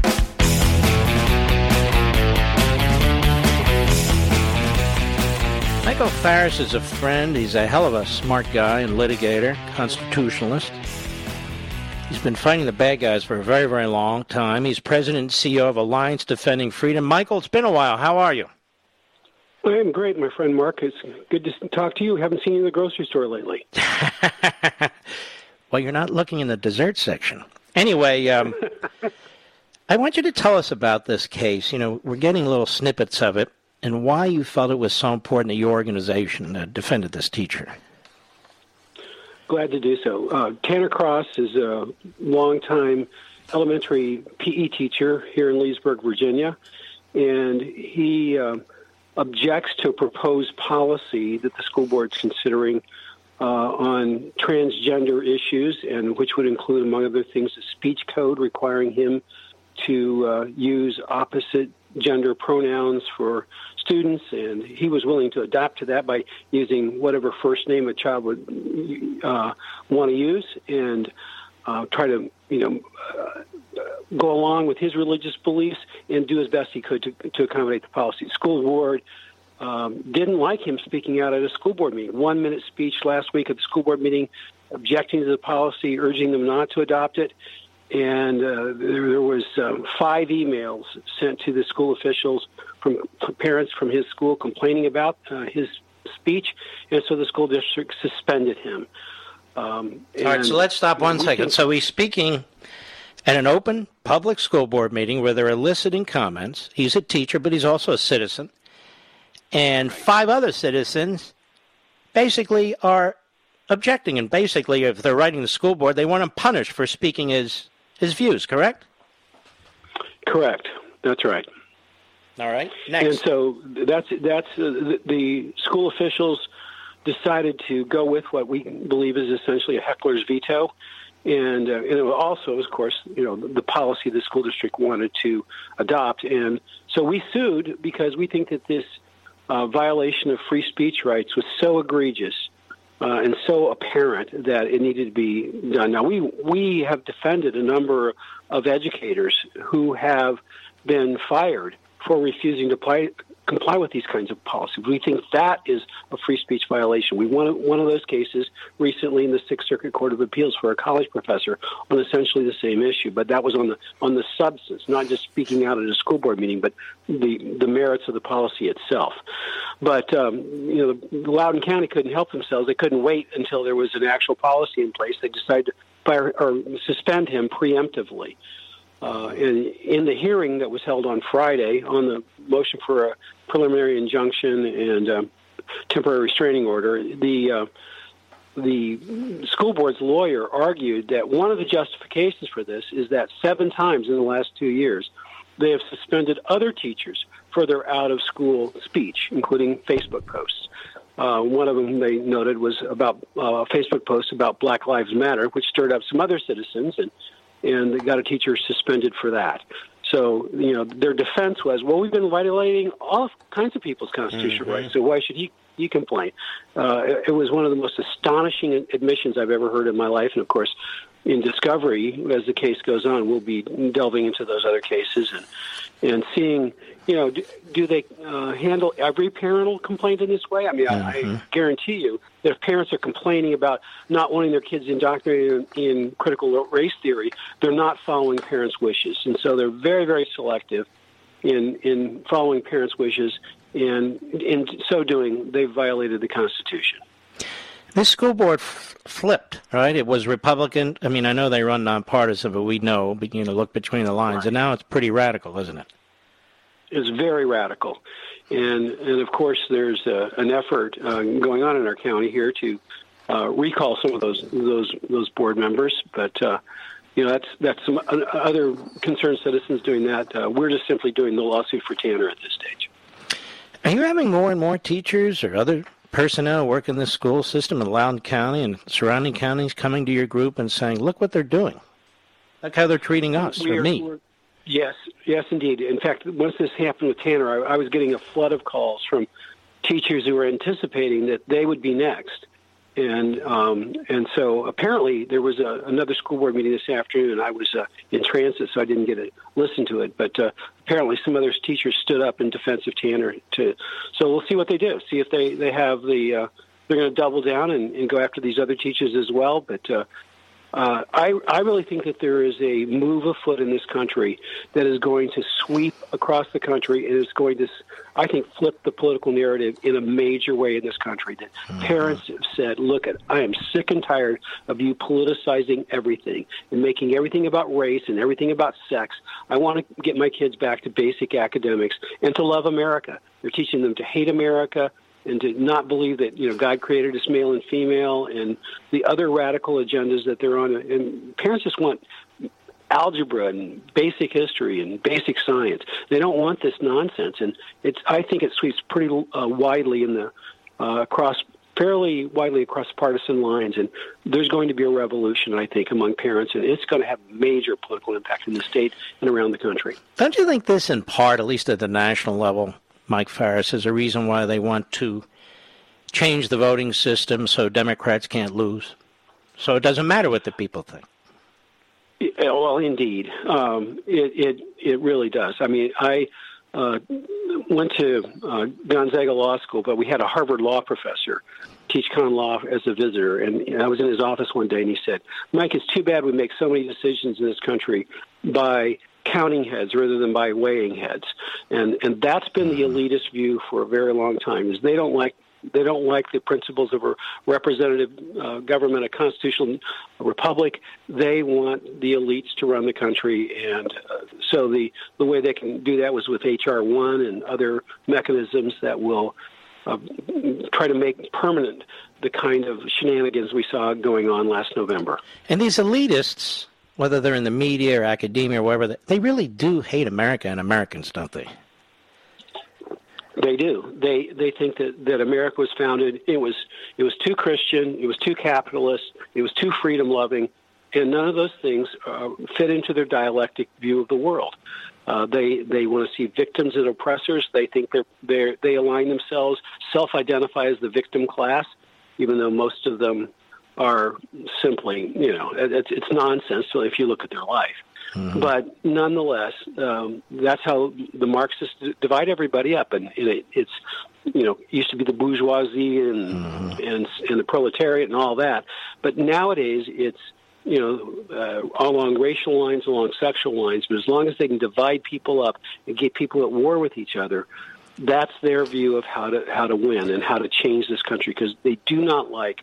Michael Farris is a friend. He's a hell of a smart guy and litigator, constitutionalist. He's been fighting the bad guys for a very, very long time. He's president and CEO of Alliance Defending Freedom. Michael, it's been a while. How are you? I am great, my friend Mark. It's good to talk to you. Haven't seen you in the grocery store lately. well, you're not looking in the dessert section. Anyway, um, I want you to tell us about this case. You know, we're getting little snippets of it and why you felt it was so important that your organization uh, defended this teacher. Glad to do so. Uh, Tanner Cross is a longtime elementary PE teacher here in Leesburg, Virginia, and he uh, objects to a proposed policy that the school board is considering uh, on transgender issues, and which would include, among other things, a speech code requiring him to uh, use opposite gender pronouns for students, and he was willing to adapt to that by using whatever first name a child would uh, want to use, and uh, try to, you know, uh, go along with his religious beliefs and do as best he could to, to accommodate the policy. The school board um, didn't like him speaking out at a school board meeting. One minute speech last week at the school board meeting, objecting to the policy, urging them not to adopt it. And uh, there, there was um, five emails sent to the school officials from parents from his school complaining about uh, his speech, and so the school district suspended him. Um, All right, so let's stop one second. So he's speaking at an open public school board meeting where they're eliciting comments. He's a teacher, but he's also a citizen. And five other citizens basically are objecting. And basically, if they're writing the school board, they want him punished for speaking his, his views, correct? Correct. That's right. All right. Next. And so that's that's uh, the, the school officials decided to go with what we believe is essentially a heckler's veto. And, uh, and it also, of course, you know, the policy the school district wanted to adopt. And so we sued because we think that this uh, violation of free speech rights was so egregious uh, and so apparent that it needed to be done. Now, we, we have defended a number of educators who have been fired for refusing to play, comply with these kinds of policies. We think that is a free speech violation. We won one of those cases recently in the Sixth Circuit Court of Appeals for a college professor on essentially the same issue, but that was on the on the substance, not just speaking out at a school board meeting, but the the merits of the policy itself. But um, you know, Loudoun County couldn't help themselves; they couldn't wait until there was an actual policy in place. They decided to fire or suspend him preemptively. Uh, in, in the hearing that was held on Friday on the motion for a preliminary injunction and uh, temporary restraining order, the uh, the school board's lawyer argued that one of the justifications for this is that seven times in the last two years they have suspended other teachers for their out of school speech, including Facebook posts. Uh, one of them they noted was about uh, a Facebook post about Black Lives Matter, which stirred up some other citizens and and they got a teacher suspended for that. So, you know, their defense was, well, we've been violating all kinds of people's constitutional mm-hmm. rights, so why should he, he complain? Uh, it, it was one of the most astonishing admissions I've ever heard in my life. And of course, in discovery, as the case goes on, we'll be delving into those other cases and and seeing, you know, do, do they uh, handle every parental complaint in this way? I mean, mm-hmm. I, I guarantee you that if parents are complaining about not wanting their kids indoctrinated in, in critical race theory, they're not following parents' wishes, and so they're very, very selective in in following parents' wishes, and in so doing, they've violated the Constitution. This school board f- flipped, right? It was Republican. I mean, I know they run nonpartisan, but we know, begin to look between the lines, right. and now it's pretty radical, isn't it? It's very radical, and and of course, there's uh, an effort uh, going on in our county here to uh, recall some of those those those board members, but. Uh, you know that's that's some other concerned citizens doing that. Uh, we're just simply doing the lawsuit for Tanner at this stage. Are you having more and more teachers or other personnel work in the school system in Loudoun County and surrounding counties coming to your group and saying, "Look what they're doing. Look how they're treating us or me." Yes, yes, indeed. In fact, once this happened with Tanner, I, I was getting a flood of calls from teachers who were anticipating that they would be next and um, and so apparently there was a, another school board meeting this afternoon, I was uh, in transit, so I didn't get to listen to it. But uh, apparently, some other teachers stood up in defense of Tanner. To so we'll see what they do. See if they they have the uh, they're going to double down and, and go after these other teachers as well. But uh, I, I really think that there is a move afoot in this country that is going to sweep across the country and is going to, I think, flip the political narrative in a major way in this country. That mm-hmm. parents have said, look, at, I am sick and tired of you politicizing everything and making everything about race and everything about sex. I want to get my kids back to basic academics and to love America. They're teaching them to hate America and to not believe that you know God created us male and female, and the other radical agendas that they're on. And parents just want algebra and basic history and basic science. They don't want this nonsense, and it's. I think it sweeps pretty uh, widely in the uh, across fairly widely across partisan lines, and there's going to be a revolution, I think, among parents, and it's going to have major political impact in the state and around the country. Don't you think this, in part, at least at the national level, Mike Farris, is a reason why they want to change the voting system so Democrats can't lose? So it doesn't matter what the people think. Well, indeed, um, it, it it really does. I mean, I uh, went to uh, Gonzaga Law School, but we had a Harvard law professor teach con law as a visitor, and I was in his office one day, and he said, "Mike, it's too bad we make so many decisions in this country by." Counting heads rather than by weighing heads and and that's been the elitist view for a very long time is they don't like they don't like the principles of a representative uh, government, a constitutional republic. They want the elites to run the country, and uh, so the the way they can do that was with HR one and other mechanisms that will uh, try to make permanent the kind of shenanigans we saw going on last November. And these elitists, whether they're in the media or academia or wherever, they really do hate America and Americans, don't they? They do. They they think that, that America was founded. It was it was too Christian. It was too capitalist. It was too freedom loving, and none of those things uh, fit into their dialectic view of the world. Uh, they they want to see victims and oppressors. They think they're they're they align themselves, self identify as the victim class, even though most of them are simply you know it's, it's nonsense. If you look at their life. Mm-hmm. But nonetheless, um, that's how the Marxists divide everybody up, and it, it's you know used to be the bourgeoisie and mm-hmm. and and the proletariat and all that, but nowadays it's you know, uh, along racial lines, along sexual lines, but as long as they can divide people up and get people at war with each other, that's their view of how to how to win and how to change this country because they do not like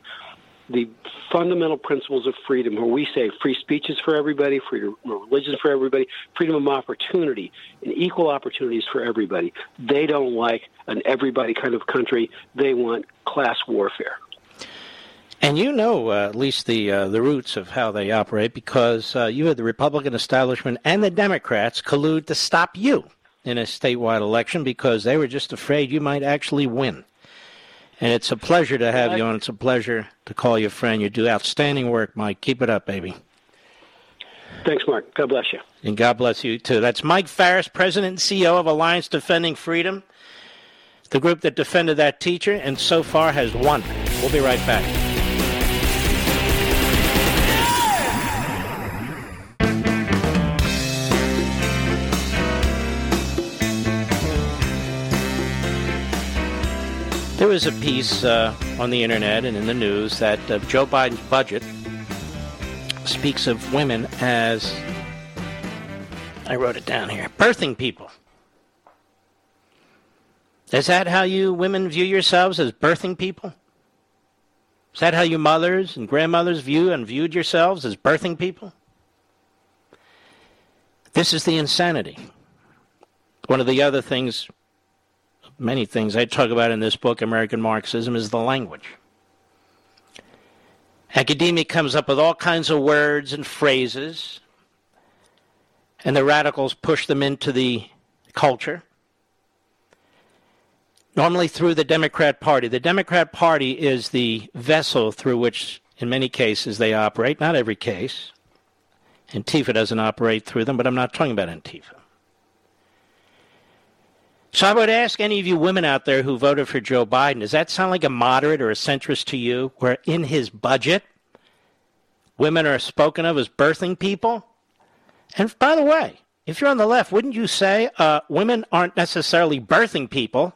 the fundamental principles of freedom, where we say free speech is for everybody, freedom of religion is for everybody, freedom of opportunity, and equal opportunities for everybody. They don't like an everybody kind of country. They want class warfare. And you know uh, at least the uh, the roots of how they operate because uh, you had the Republican establishment and the Democrats collude to stop you in a statewide election because they were just afraid you might actually win. And it's a pleasure to have you on. It's a pleasure to call you a friend. You do outstanding work, Mike. Keep it up, baby. Thanks, Mark. God bless you. And God bless you, too. That's Mike Farris, President and CEO of Alliance Defending Freedom, the group that defended that teacher and so far has won. We'll be right back. There was a piece uh, on the internet and in the news that uh, Joe Biden's budget speaks of women as, I wrote it down here, birthing people. Is that how you women view yourselves as birthing people? Is that how you mothers and grandmothers view and viewed yourselves as birthing people? This is the insanity. One of the other things many things I talk about in this book, American Marxism, is the language. Academia comes up with all kinds of words and phrases, and the radicals push them into the culture. Normally through the Democrat Party. The Democrat Party is the vessel through which, in many cases, they operate. Not every case. Antifa doesn't operate through them, but I'm not talking about Antifa. So I would ask any of you women out there who voted for Joe Biden, does that sound like a moderate or a centrist to you, where in his budget, women are spoken of as birthing people? And by the way, if you're on the left, wouldn't you say uh, women aren't necessarily birthing people?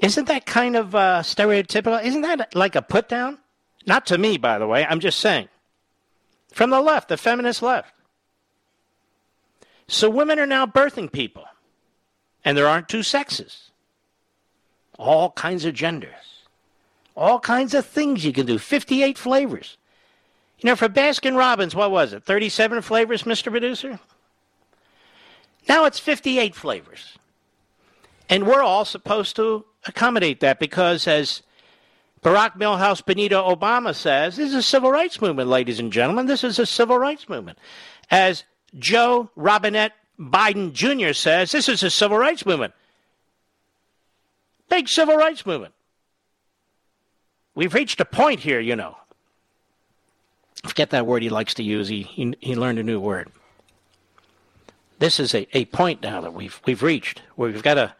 Isn't that kind of uh, stereotypical? Isn't that like a put down? Not to me, by the way. I'm just saying. From the left, the feminist left. So women are now birthing people. And there aren't two sexes. All kinds of genders. All kinds of things you can do. 58 flavors. You know, for Baskin Robbins, what was it? 37 flavors, Mr. Producer? Now it's 58 flavors. And we're all supposed to accommodate that because, as Barack Milhouse Benito Obama says, this is a civil rights movement, ladies and gentlemen. This is a civil rights movement. As Joe Robinette Biden Jr. says, this is a civil rights movement. Big civil rights movement. We've reached a point here, you know. Forget that word he likes to use. He, he, he learned a new word. This is a, a point now that we've, we've reached where we've got a,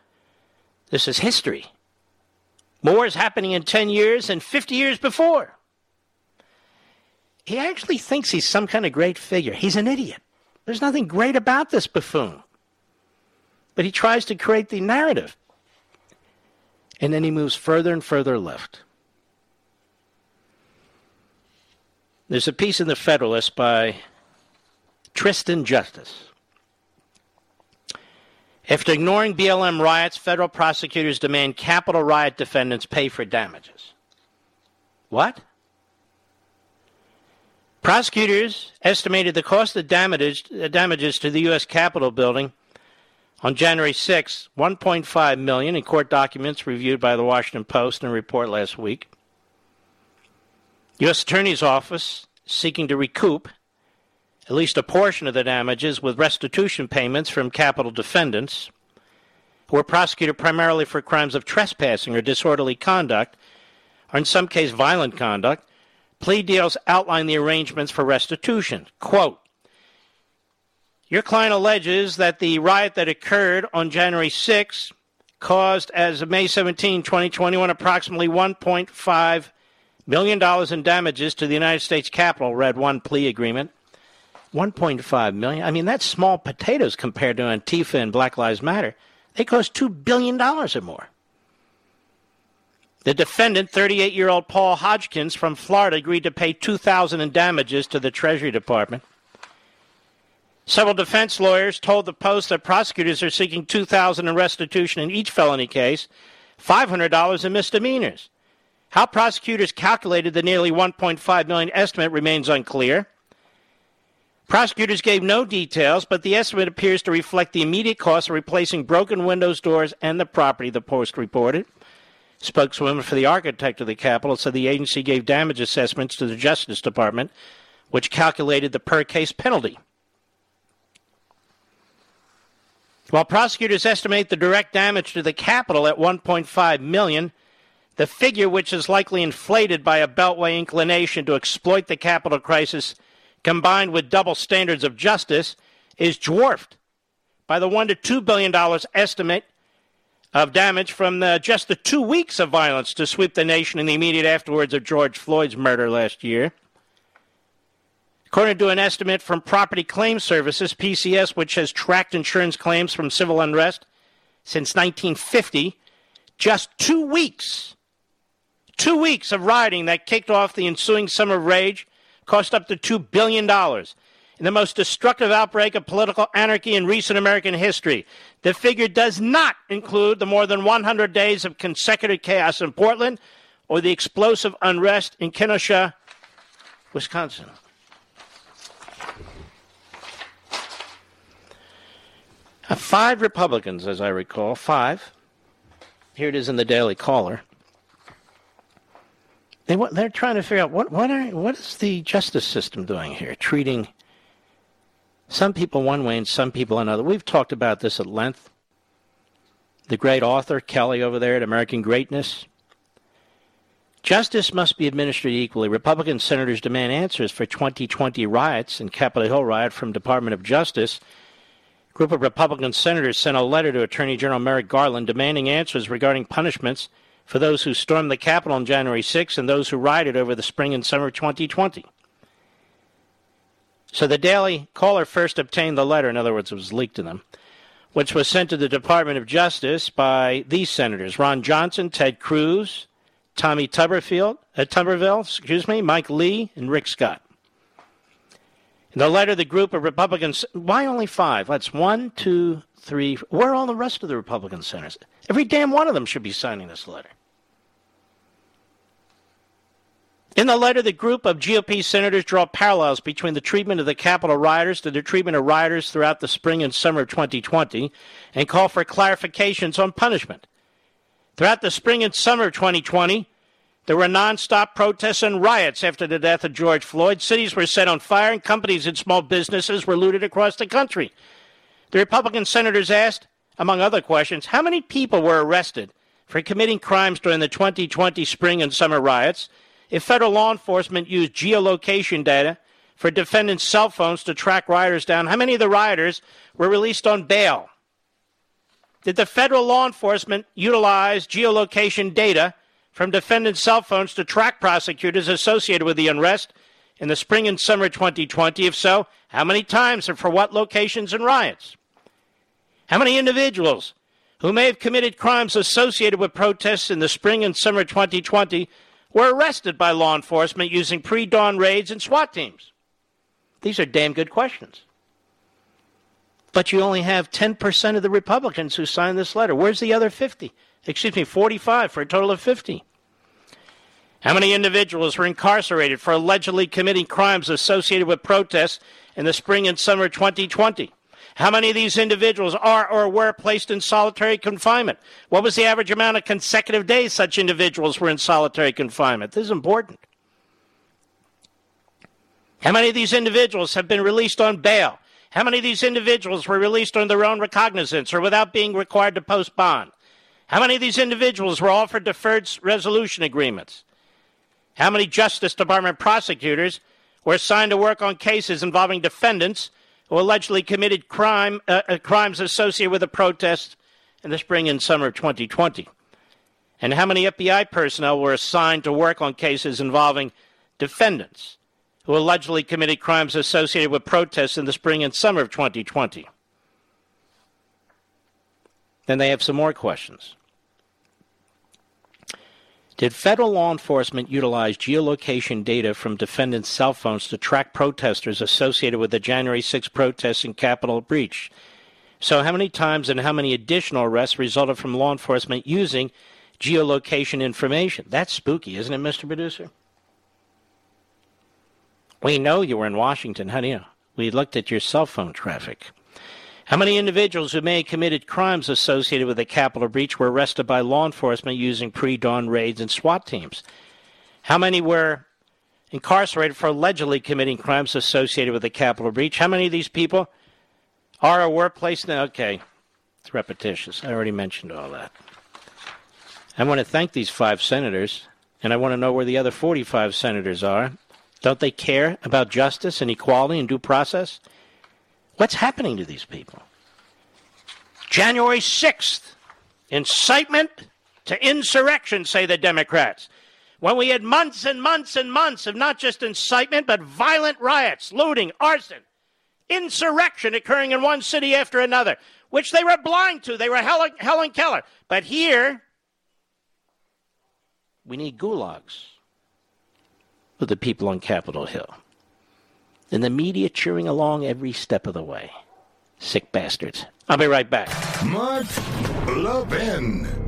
this is history. More is happening in 10 years than 50 years before. He actually thinks he's some kind of great figure. He's an idiot. There's nothing great about this buffoon. But he tries to create the narrative. And then he moves further and further left. There's a piece in the Federalist by Tristan Justice. After ignoring BLM riots, federal prosecutors demand Capitol riot defendants pay for damages. What? Prosecutors estimated the cost of damage, uh, damages to the U.S. Capitol building on January 6, 1.5 million in court documents reviewed by the Washington Post in a report last week. U.S. Attorney's Office seeking to recoup at least a portion of the damages with restitution payments from Capitol defendants who were prosecuted primarily for crimes of trespassing or disorderly conduct, or in some case violent conduct. Plea deals outline the arrangements for restitution. Quote, your client alleges that the riot that occurred on January 6 caused, as of May 17, 2021, approximately $1.5 million in damages to the United States Capitol, read one plea agreement. 1.5 million. I mean, that's small potatoes compared to Antifa and Black Lives Matter. They cost $2 billion or more. The defendant, 38 year old Paul Hodgkins from Florida, agreed to pay 2,000 in damages to the Treasury Department. Several defense lawyers told the Post that prosecutors are seeking 2,000 in restitution in each felony case, $500 in misdemeanors. How prosecutors calculated the nearly 1.5 million estimate remains unclear. Prosecutors gave no details, but the estimate appears to reflect the immediate cost of replacing broken windows, doors, and the property, the Post reported. Spokeswoman for the architect of the Capitol said the agency gave damage assessments to the Justice Department, which calculated the per case penalty. While prosecutors estimate the direct damage to the Capitol at 1.5 million, the figure, which is likely inflated by a beltway inclination to exploit the Capitol crisis combined with double standards of justice, is dwarfed by the one to two billion dollars estimate of damage from the, just the two weeks of violence to sweep the nation in the immediate afterwards of George Floyd's murder last year. According to an estimate from Property Claim Services, PCS, which has tracked insurance claims from civil unrest since 1950, just two weeks, two weeks of rioting that kicked off the ensuing summer rage cost up to $2 billion in the most destructive outbreak of political anarchy in recent American history. The figure does not include the more than 100 days of consecutive chaos in Portland or the explosive unrest in Kenosha, Wisconsin. Uh, five Republicans, as I recall, five. Here it is in the Daily Caller they they're trying to figure out what what are what is the justice system doing here, treating some people one way and some people another. We've talked about this at length. The great author Kelly over there at American Greatness. Justice must be administered equally. Republican senators demand answers for 2020 riots and Capitol Hill riot from Department of Justice. A group of Republican senators sent a letter to Attorney General Merrick Garland demanding answers regarding punishments for those who stormed the Capitol on January 6 and those who rioted over the spring and summer of 2020. So the Daily Caller first obtained the letter, in other words, it was leaked to them, which was sent to the Department of Justice by these senators Ron Johnson, Ted Cruz, Tommy Tuberfield, uh, Tuberville, excuse me, Mike Lee, and Rick Scott. In the letter, the group of Republicans, why only five? That's one, two, three. Where are all the rest of the Republican senators? Every damn one of them should be signing this letter. In the letter, the group of GOP senators draw parallels between the treatment of the Capitol rioters to the treatment of rioters throughout the spring and summer of 2020 and call for clarifications on punishment. Throughout the spring and summer of 2020, there were nonstop protests and riots after the death of George Floyd. Cities were set on fire and companies and small businesses were looted across the country. The Republican senators asked, among other questions, how many people were arrested for committing crimes during the 2020 spring and summer riots if federal law enforcement used geolocation data for defendants' cell phones to track rioters down, how many of the rioters were released on bail? Did the federal law enforcement utilize geolocation data from defendants' cell phones to track prosecutors associated with the unrest in the spring and summer 2020? If so, how many times and for what locations and riots? How many individuals who may have committed crimes associated with protests in the spring and summer 2020 were arrested by law enforcement using pre dawn raids and SWAT teams? These are damn good questions. But you only have 10% of the Republicans who signed this letter. Where's the other 50? Excuse me, 45 for a total of 50. How many individuals were incarcerated for allegedly committing crimes associated with protests in the spring and summer 2020? How many of these individuals are or were placed in solitary confinement? What was the average amount of consecutive days such individuals were in solitary confinement? This is important. How many of these individuals have been released on bail? How many of these individuals were released on their own recognizance or without being required to post bond? How many of these individuals were offered deferred resolution agreements? How many Justice Department prosecutors were assigned to work on cases involving defendants who allegedly committed crime, uh, uh, crimes associated with the protests in the spring and summer of 2020? And how many FBI personnel were assigned to work on cases involving defendants who allegedly committed crimes associated with protests in the spring and summer of 2020? Then they have some more questions. Did federal law enforcement utilize geolocation data from defendants' cell phones to track protesters associated with the January 6 protests and Capitol breach? So, how many times and how many additional arrests resulted from law enforcement using geolocation information? That's spooky, isn't it, Mr. Producer? We know you were in Washington, honey. We looked at your cell phone traffic. How many individuals who may have committed crimes associated with the Capitol breach were arrested by law enforcement using pre dawn raids and SWAT teams? How many were incarcerated for allegedly committing crimes associated with the Capitol breach? How many of these people are or were placed in? Okay, it's repetitious. I already mentioned all that. I want to thank these five senators, and I want to know where the other 45 senators are. Don't they care about justice and equality and due process? What's happening to these people? January 6th, incitement to insurrection, say the Democrats. When we had months and months and months of not just incitement, but violent riots, looting, arson, insurrection occurring in one city after another, which they were blind to. They were Helen, Helen Keller. But here, we need gulags for the people on Capitol Hill and the media cheering along every step of the way. Sick bastards. I'll be right back. Mark Levin.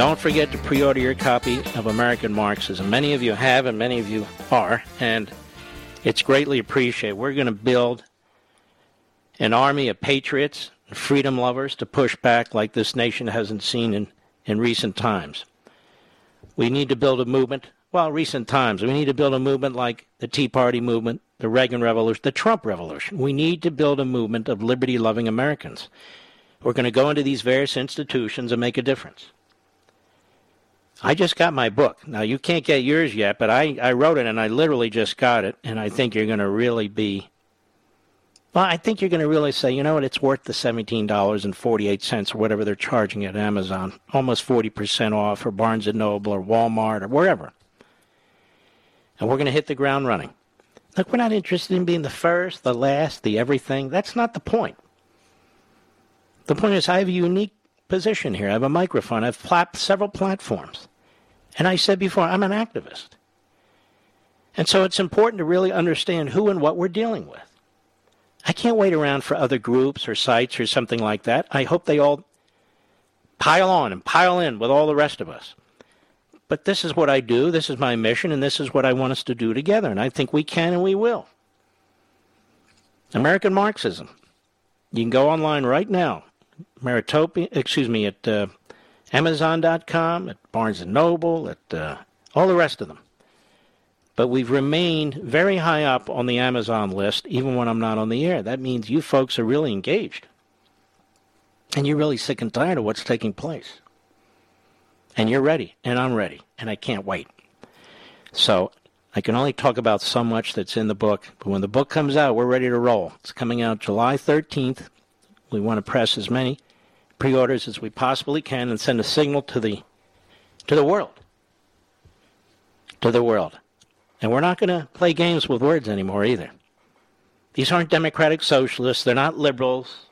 Don't forget to pre order your copy of American Marxism. Many of you have, and many of you are, and it's greatly appreciated. We're going to build an army of patriots and freedom lovers to push back like this nation hasn't seen in, in recent times. We need to build a movement. Well, recent times. We need to build a movement like the Tea Party movement, the Reagan Revolution, the Trump Revolution. We need to build a movement of liberty loving Americans. We're going to go into these various institutions and make a difference. I just got my book. Now, you can't get yours yet, but I, I wrote it and I literally just got it. And I think you're going to really be. Well, I think you're going to really say, you know what, it's worth the $17.48 or whatever they're charging at Amazon. Almost 40% off or Barnes & Noble or Walmart or wherever. And we're going to hit the ground running. Look, we're not interested in being the first, the last, the everything. That's not the point. The point is, I have a unique position here. I have a microphone. I've plat- several platforms. And I said before, I'm an activist. And so it's important to really understand who and what we're dealing with. I can't wait around for other groups or sites or something like that. I hope they all pile on and pile in with all the rest of us. But this is what I do, this is my mission, and this is what I want us to do together. And I think we can and we will. American Marxism. You can go online right now, Ameritopia, excuse me, at uh, Amazon.com, at Barnes & Noble, at uh, all the rest of them. But we've remained very high up on the Amazon list, even when I'm not on the air. That means you folks are really engaged. And you're really sick and tired of what's taking place. And you're ready, and I'm ready, and I can't wait. So I can only talk about so much that's in the book, but when the book comes out, we're ready to roll. It's coming out July 13th. We want to press as many pre-orders as we possibly can and send a signal to the to the world. To the world. And we're not going to play games with words anymore either. These aren't democratic socialists, they're not liberals.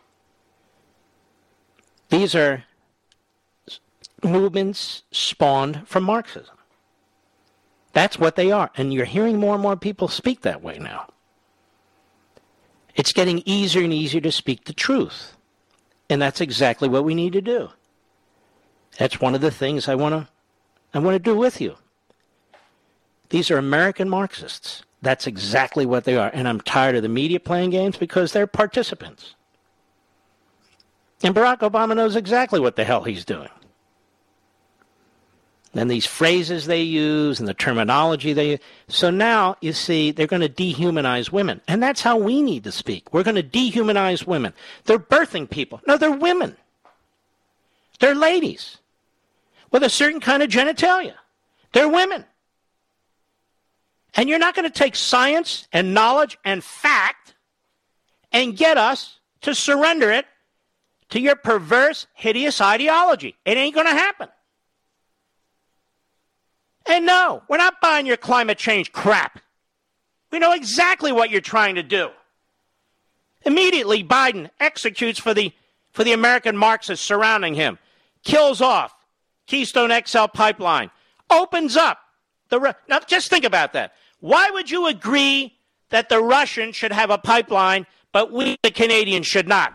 These are movements spawned from Marxism. That's what they are. And you're hearing more and more people speak that way now. It's getting easier and easier to speak the truth. And that's exactly what we need to do. That's one of the things I want to I want to do with you. These are American Marxists. That's exactly what they are. And I'm tired of the media playing games because they're participants. And Barack Obama knows exactly what the hell he's doing. And these phrases they use and the terminology they use. So now, you see, they're going to dehumanize women. And that's how we need to speak. We're going to dehumanize women. They're birthing people. No, they're women. They're ladies with a certain kind of genitalia. They're women. And you're not going to take science and knowledge and fact and get us to surrender it to your perverse, hideous ideology. It ain't going to happen. And no, we're not buying your climate change crap. We know exactly what you're trying to do. Immediately, Biden executes for the, for the American Marxists surrounding him, kills off Keystone XL pipeline, opens up the. Now, just think about that. Why would you agree that the Russians should have a pipeline, but we, the Canadians, should not?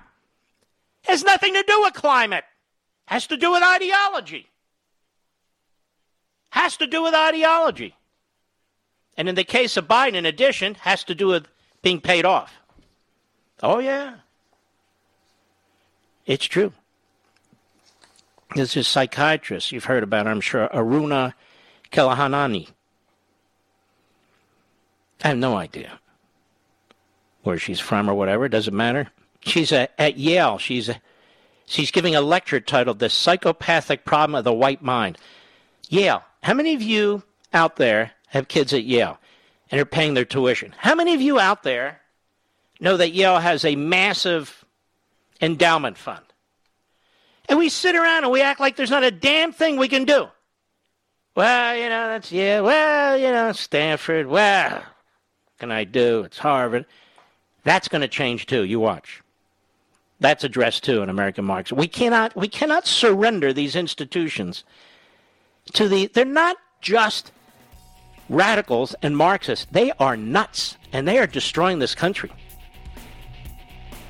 It has nothing to do with climate. It has to do with ideology has to do with ideology. And in the case of Biden, in addition, has to do with being paid off. Oh, yeah. It's true. There's a psychiatrist you've heard about, I'm sure, Aruna Khilanani. I have no idea where she's from or whatever. It doesn't matter. She's a, at Yale. She's a, she's giving a lecture titled "The Psychopathic Problem of the White Mind." Yale. How many of you out there have kids at Yale and are paying their tuition? How many of you out there know that Yale has a massive endowment fund? And we sit around and we act like there's not a damn thing we can do. Well, you know, that's yeah. Well, you know, Stanford. Well, what can I do? It's Harvard. That's going to change too. You watch. That's addressed too in American Marxism. We cannot we cannot surrender these institutions to the they're not just radicals and Marxists. They are nuts and they are destroying this country.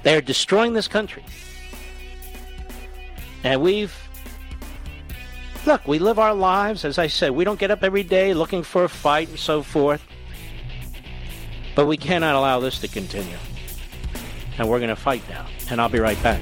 They are destroying this country. And we've Look, we live our lives, as I said, we don't get up every day looking for a fight and so forth. But we cannot allow this to continue. And we're going to fight now. And I'll be right back.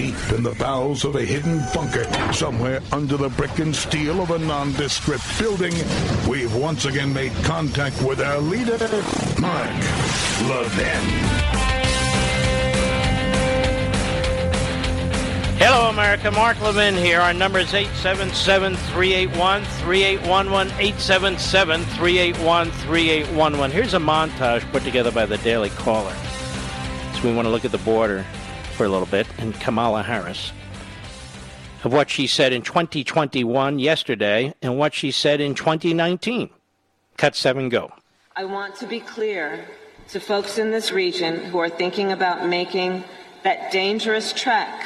deep in the bowels of a hidden bunker, somewhere under the brick and steel of a nondescript building, we've once again made contact with our leader, Mark Levin. Hello, America. Mark Levin here. Our number is 877 381 3811. 877 381 3811. Here's a montage put together by the Daily Caller. So we want to look at the border for a little bit and Kamala Harris of what she said in 2021 yesterday and what she said in 2019. Cut seven, go. I want to be clear to folks in this region who are thinking about making that dangerous trek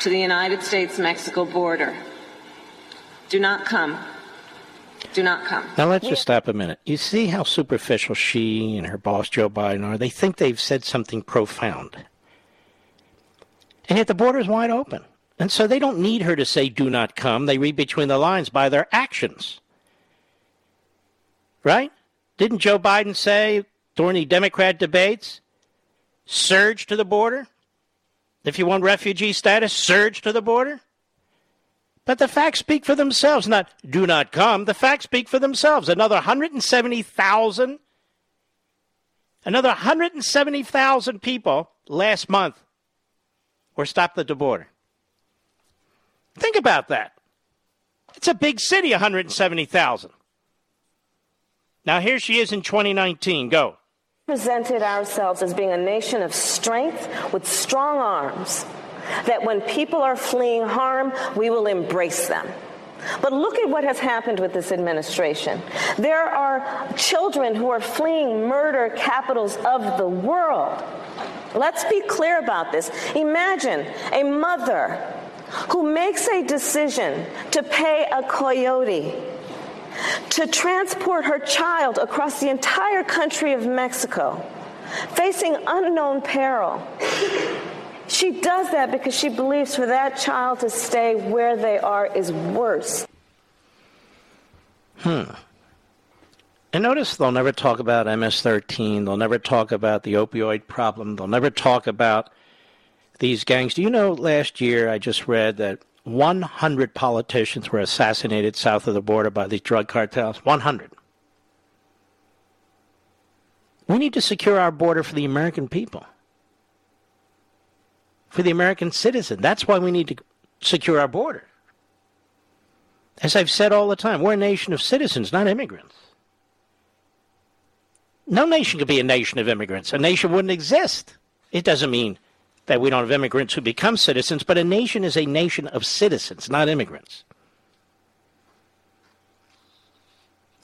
to the United States Mexico border. Do not come. Do not come. Now let's just stop a minute. You see how superficial she and her boss Joe Biden are? They think they've said something profound. And yet the border is wide open. And so they don't need her to say, do not come. They read between the lines by their actions. Right? Didn't Joe Biden say during the Democrat debates, surge to the border? If you want refugee status, surge to the border? But the facts speak for themselves, not do not come. The facts speak for themselves. Another 170,000 another 170,000 people last month were stopped at the border. Think about that. It's a big city, 170,000. Now here she is in 2019. Go. Presented ourselves as being a nation of strength with strong arms that when people are fleeing harm, we will embrace them. But look at what has happened with this administration. There are children who are fleeing murder capitals of the world. Let's be clear about this. Imagine a mother who makes a decision to pay a coyote to transport her child across the entire country of Mexico, facing unknown peril. She does that because she believes for that child to stay where they are is worse. Hmm. And notice they'll never talk about MS 13. They'll never talk about the opioid problem. They'll never talk about these gangs. Do you know last year I just read that 100 politicians were assassinated south of the border by these drug cartels? 100. We need to secure our border for the American people for the American citizen. That's why we need to secure our border. As I've said all the time, we're a nation of citizens, not immigrants. No nation could be a nation of immigrants. A nation wouldn't exist. It doesn't mean that we don't have immigrants who become citizens, but a nation is a nation of citizens, not immigrants.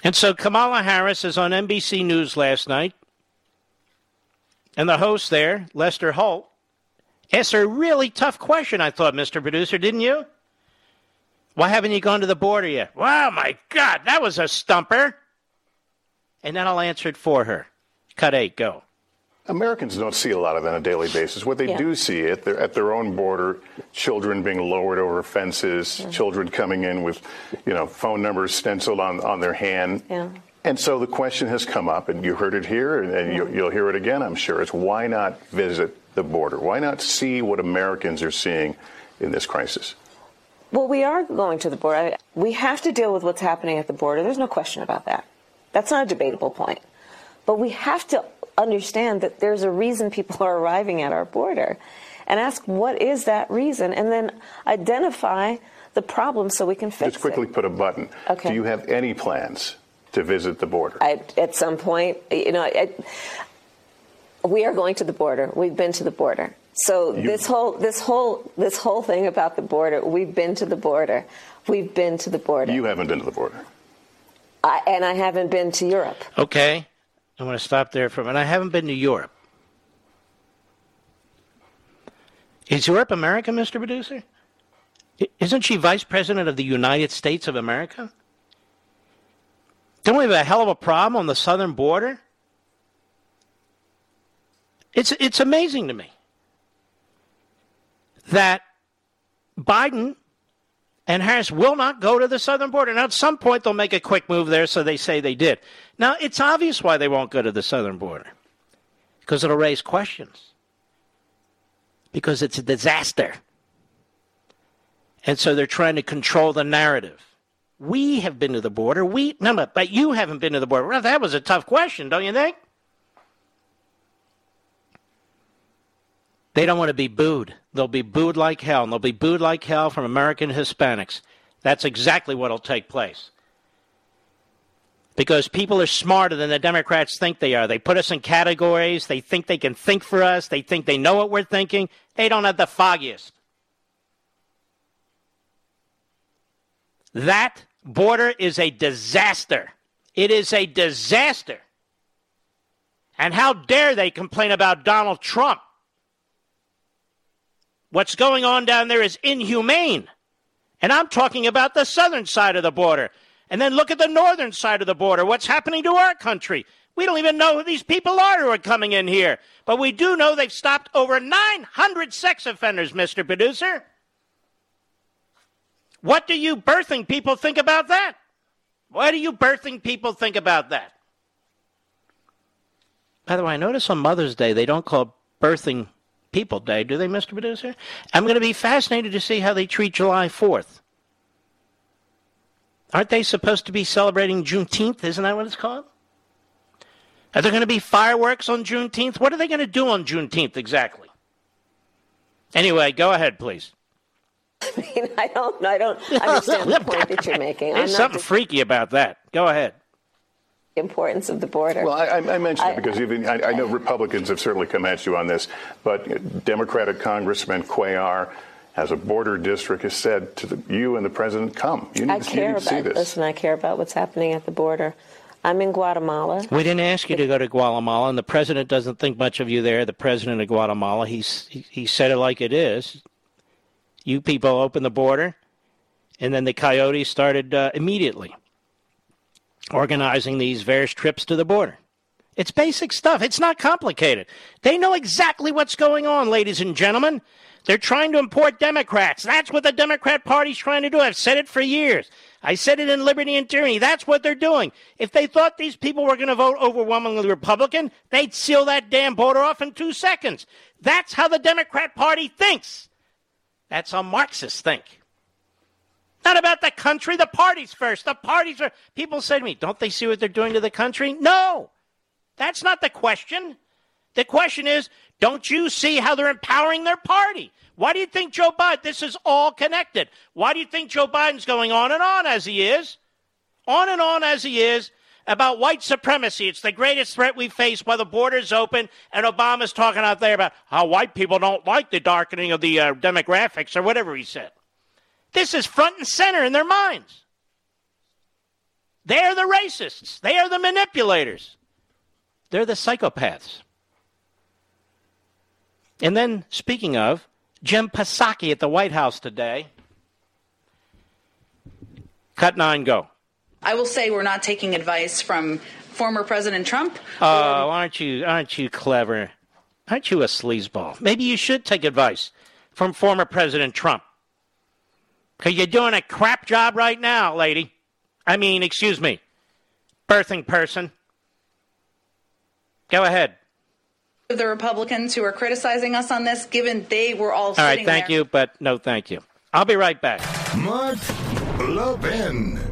And so Kamala Harris is on NBC News last night, and the host there, Lester Holt, asked a really tough question, I thought, Mr. Producer, didn't you? Why haven't you gone to the border yet? Wow, my God, that was a stumper. And then I'll answer it for her. Cut eight, go. Americans don't see a lot of that on a daily basis. What they yeah. do see it, they're at their own border, children being lowered over fences, yeah. children coming in with, you know, phone numbers stenciled on, on their hand. Yeah. And so the question has come up, and you heard it here, and you, you'll hear it again, I'm sure. It's why not visit the border? Why not see what Americans are seeing in this crisis? Well, we are going to the border. We have to deal with what's happening at the border. There's no question about that. That's not a debatable point. But we have to understand that there's a reason people are arriving at our border and ask what is that reason and then identify the problem so we can fix it. Just quickly it. put a button. Okay. Do you have any plans to visit the border? I, at some point, you know, I, we are going to the border. We've been to the border. So you, this whole this whole this whole thing about the border, we've been to the border. We've been to the border. You haven't been to the border. I, and I haven't been to Europe. Okay. I'm going to stop there for a minute. I haven't been to Europe. Is Europe America, Mr. Producer? Isn't she vice president of the United States of America? Don't we have a hell of a problem on the southern border? It's, it's amazing to me that Biden and Harris will not go to the southern border. Now, at some point, they'll make a quick move there, so they say they did. Now, it's obvious why they won't go to the southern border because it'll raise questions, because it's a disaster. And so they're trying to control the narrative. We have been to the border. We no, no, but you haven't been to the border. Well, that was a tough question, don't you think? They don't want to be booed. They'll be booed like hell, and they'll be booed like hell from American Hispanics. That's exactly what will take place. Because people are smarter than the Democrats think they are. They put us in categories. They think they can think for us. They think they know what we're thinking. They don't have the foggiest. That border is a disaster. It is a disaster. And how dare they complain about Donald Trump? What's going on down there is inhumane. And I'm talking about the southern side of the border. And then look at the northern side of the border. What's happening to our country? We don't even know who these people are who are coming in here. But we do know they've stopped over 900 sex offenders, Mr. Producer. What do you birthing people think about that? What do you birthing people think about that? By the way, I notice on Mother's Day they don't call birthing People Day, do they, Mr. Producer? I'm going to be fascinated to see how they treat July 4th. Aren't they supposed to be celebrating Juneteenth? Isn't that what it's called? Are there going to be fireworks on Juneteenth? What are they going to do on Juneteenth exactly? Anyway, go ahead, please. I mean, I don't, I don't understand the point that you're making. There's something just... freaky about that. Go ahead importance of the border. Well, I, I mentioned it because even I, I, know Republicans have certainly come at you on this, but Democratic Congressman Cuellar has a border district has said to the, you and the president, "Come, you need, I care to, about, see this." Listen, I care about what's happening at the border. I'm in Guatemala. We didn't ask you to go to Guatemala, and the president doesn't think much of you there. The president of Guatemala, he's he, he said it like it is. You people open the border, and then the coyotes started uh, immediately organizing these various trips to the border. It's basic stuff. It's not complicated. They know exactly what's going on, ladies and gentlemen. They're trying to import Democrats. That's what the Democrat Party's trying to do. I've said it for years. I said it in Liberty and Tyranny. That's what they're doing. If they thought these people were going to vote overwhelmingly Republican, they'd seal that damn border off in two seconds. That's how the Democrat Party thinks. That's how Marxists think. Not about the country, the parties first. The parties are. People say to me, don't they see what they're doing to the country? No. That's not the question. The question is, don't you see how they're empowering their party? Why do you think Joe Biden, this is all connected? Why do you think Joe Biden's going on and on as he is? On and on as he is about white supremacy. It's the greatest threat we face while the border's open, and Obama's talking out there about how white people don't like the darkening of the uh, demographics or whatever he said. This is front and center in their minds. They are the racists. They are the manipulators. They're the psychopaths. And then, speaking of, Jen Psaki at the White House today. Cut nine, go. I will say we're not taking advice from former President Trump. Oh, uh, aren't you? Aren't you clever? Aren't you a sleazeball? Maybe you should take advice from former President Trump. Because you're doing a crap job right now, lady. I mean, excuse me, birthing person. Go ahead. The Republicans who are criticizing us on this, given they were all. All right, thank there. you, but no, thank you. I'll be right back. Mark Levin.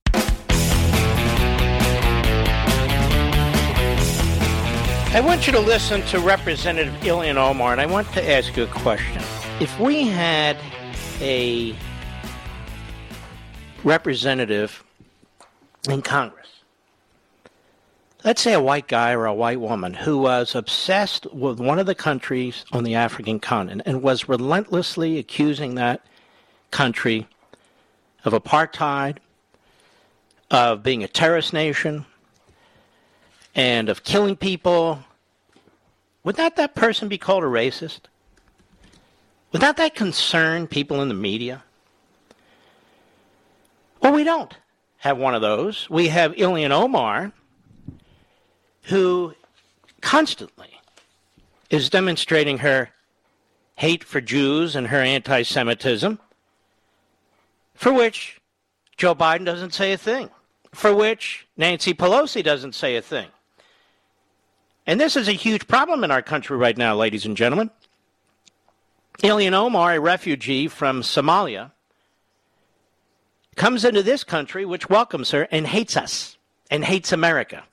I want you to listen to Representative Ilhan Omar, and I want to ask you a question. If we had a representative in Congress, let's say a white guy or a white woman who was obsessed with one of the countries on the African continent and was relentlessly accusing that country of apartheid, of being a terrorist nation, and of killing people, would not that person be called a racist? Would not that concern people in the media? Well, we don't have one of those. We have Ilhan Omar, who constantly is demonstrating her hate for Jews and her anti Semitism, for which Joe Biden doesn't say a thing, for which Nancy Pelosi doesn't say a thing. And this is a huge problem in our country right now, ladies and gentlemen. Ilhan Omar, a refugee from Somalia, comes into this country, which welcomes her, and hates us and hates America.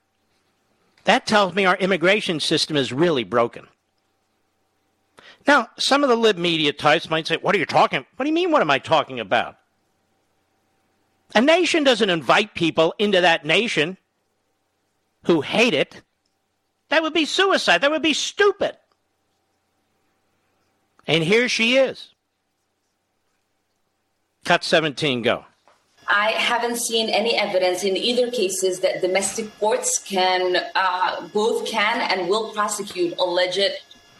That tells me our immigration system is really broken. Now, some of the lib media types might say, What are you talking? What do you mean, what am I talking about? A nation doesn't invite people into that nation who hate it. That would be suicide. That would be stupid. And here she is. Cut 17, go. I haven't seen any evidence in either cases that domestic courts can uh, both can and will prosecute alleged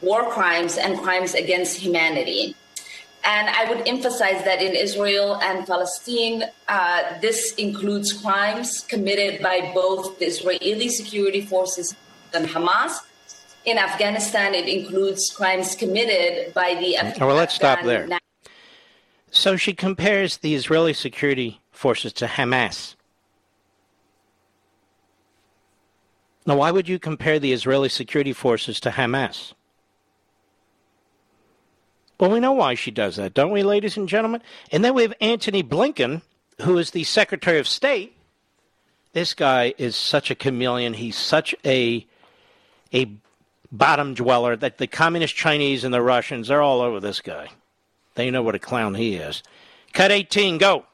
war crimes and crimes against humanity. And I would emphasize that in Israel and Palestine, uh, this includes crimes committed by both the Israeli security forces and Hamas. In Afghanistan, it includes crimes committed by the. Afghan well, let's stop there. So she compares the Israeli security forces to Hamas. Now, why would you compare the Israeli security forces to Hamas? Well, we know why she does that, don't we, ladies and gentlemen? And then we have Antony Blinken, who is the Secretary of State. This guy is such a chameleon. He's such a a bottom dweller that the communist Chinese and the Russians are all over this guy. They know what a clown he is. Cut 18, go.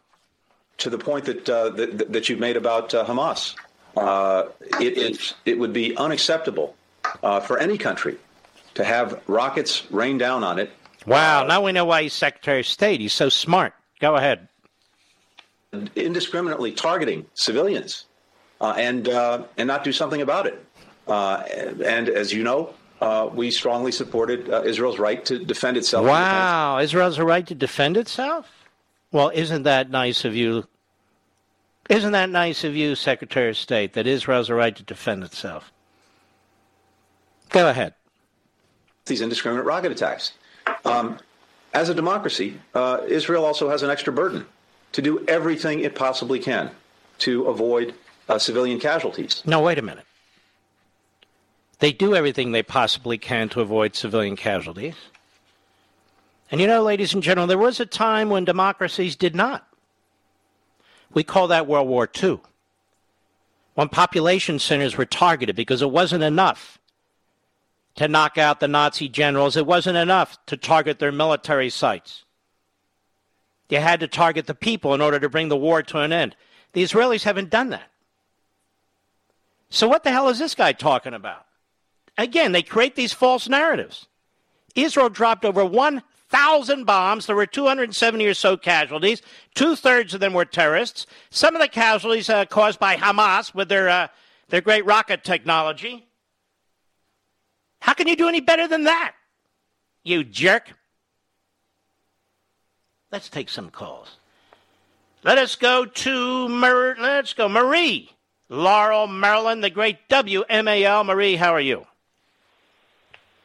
To the point that uh, that, that you've made about uh, Hamas, uh, it, it, it would be unacceptable uh, for any country to have rockets rain down on it. Wow, now we know why he's Secretary of State. He's so smart. Go ahead. Indiscriminately targeting civilians uh, and uh, and not do something about it. Uh, and as you know, uh, we strongly supported uh, Israel's right to defend itself. Wow, Israel's a right to defend itself? Well, isn't that nice of you? Isn't that nice of you, Secretary of State, that Israel's a right to defend itself? Go ahead. These indiscriminate rocket attacks. Um, as a democracy, uh, Israel also has an extra burden to do everything it possibly can to avoid uh, civilian casualties. No, wait a minute. They do everything they possibly can to avoid civilian casualties. And you know, ladies and gentlemen, there was a time when democracies did not. We call that World War II. When population centers were targeted because it wasn't enough to knock out the Nazi generals, it wasn't enough to target their military sites. You had to target the people in order to bring the war to an end. The Israelis haven't done that. So, what the hell is this guy talking about? Again, they create these false narratives. Israel dropped over 1,000 1,000 bombs. There were 270 or so casualties. Two thirds of them were terrorists. Some of the casualties uh, caused by Hamas with their, uh, their great rocket technology. How can you do any better than that, you jerk? Let's take some calls. Let us go to Mar- let's go Marie, Laurel, Maryland, the great WMAL. Marie, how are you?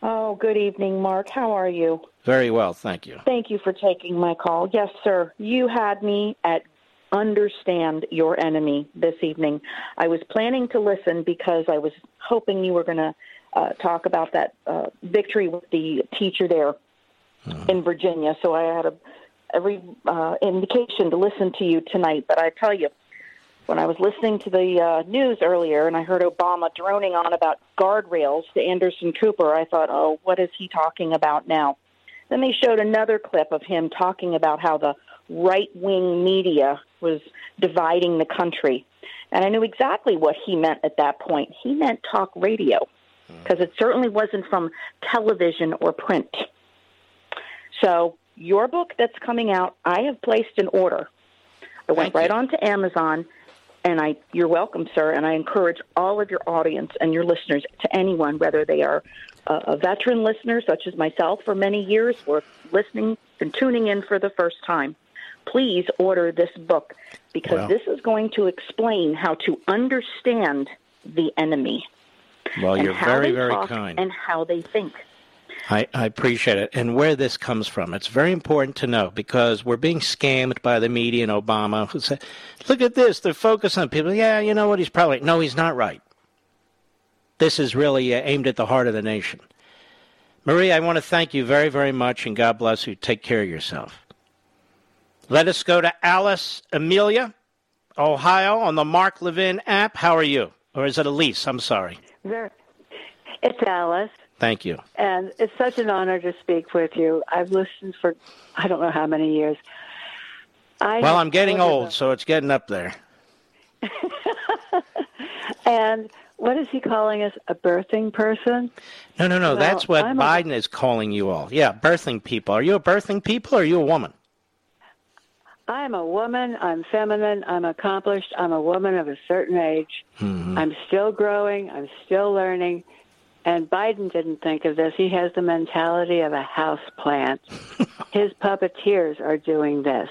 Oh, good evening, Mark. How are you? Very well, thank you. Thank you for taking my call. Yes, sir. You had me at understand your enemy this evening. I was planning to listen because I was hoping you were going to uh, talk about that uh, victory with the teacher there mm-hmm. in Virginia. So I had a, every uh, indication to listen to you tonight. But I tell you, when I was listening to the uh, news earlier and I heard Obama droning on about guardrails to Anderson Cooper, I thought, oh, what is he talking about now? Then they showed another clip of him talking about how the right wing media was dividing the country. And I knew exactly what he meant at that point. He meant talk radio because it certainly wasn't from television or print. So, your book that's coming out, I have placed an order. I went Thank right you. on to Amazon, and I, you're welcome, sir. And I encourage all of your audience and your listeners, to anyone, whether they are a, a veteran listener such as myself for many years, or listening and tuning in for the first time, please order this book because this is going to explain how to understand the enemy. Well, you're very, very kind. And how they think. I, I, appreciate it. And where this comes from, it's very important to know because we're being scammed by the media and Obama who say, look at this, they're focused on people. Yeah, you know what, he's probably, no, he's not right. This is really uh, aimed at the heart of the nation. Marie, I want to thank you very, very much and God bless you. Take care of yourself. Let us go to Alice Amelia, Ohio, on the Mark Levin app. How are you? Or is it Elise? I'm sorry. There, it's Alice. Thank you. And it's such an honor to speak with you. I've listened for I don't know how many years. I well, I'm getting old, so it's getting up there. and what is he calling us? A birthing person? No, no, no. Well, that's what I'm Biden a... is calling you all. Yeah, birthing people. Are you a birthing people or are you a woman? I'm a woman. I'm feminine. I'm accomplished. I'm a woman of a certain age. Mm-hmm. I'm still growing. I'm still learning. And Biden didn't think of this. He has the mentality of a house plant. His puppeteers are doing this.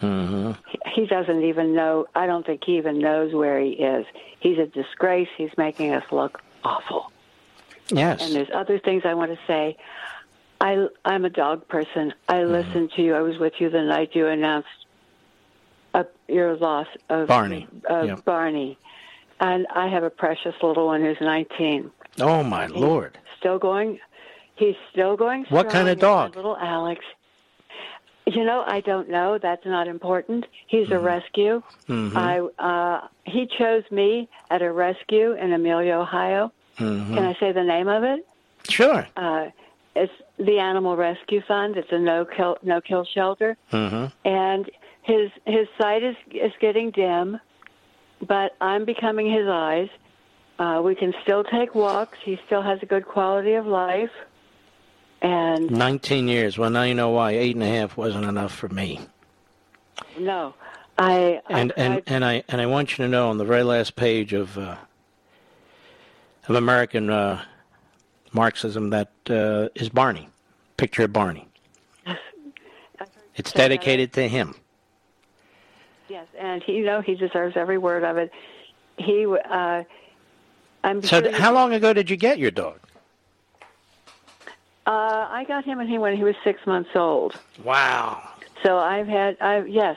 Mm-hmm. He, doesn't even know. I don't think he even knows where he is. He's a disgrace. He's making us look awful. Yes. And there's other things I want to say. I, I'm a dog person. I mm-hmm. listened to you. I was with you the night you announced uh, your loss of Barney. Of Barney, and I have a precious little one who's 19. Oh my he's lord! Still going. He's still going. Strong. What kind of dog? Little Alex. You know, I don't know. That's not important. He's mm-hmm. a rescue. Mm-hmm. I uh, he chose me at a rescue in Amelia, Ohio. Mm-hmm. Can I say the name of it? Sure. Uh, it's the Animal Rescue Fund. It's a no kill no kill shelter, mm-hmm. and his his sight is is getting dim, but I'm becoming his eyes. Uh, we can still take walks. He still has a good quality of life. And 19 years. Well, now you know why eight and a half wasn't enough for me. No, I and I, and I, and I and I want you to know on the very last page of uh, of American uh, Marxism that uh, is Barney, picture of Barney. It's dedicated to him. Yes, and he, you know he deserves every word of it. He, uh, I'm. So, sure how long ago did you get your dog? Uh, I got him when he when he was six months old. Wow. So I've had, I've yes,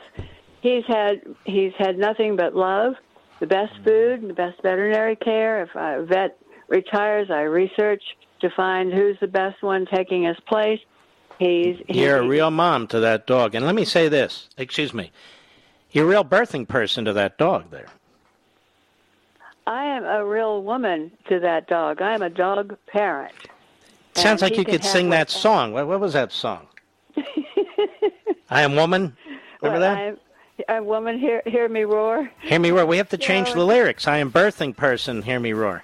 he's had he's had nothing but love, the best food, the best veterinary care. If a vet retires, I research to find who's the best one taking his place. He's, he's you're a real mom to that dog. And let me say this, excuse me, you're a real birthing person to that dog there. I am a real woman to that dog. I am a dog parent. Sounds like you could sing that song. What, what, was that song? I am woman. Remember well, that? I am a woman. Hear, hear me roar. Hear me roar. We have to change the lyrics. I am birthing person. Hear me roar.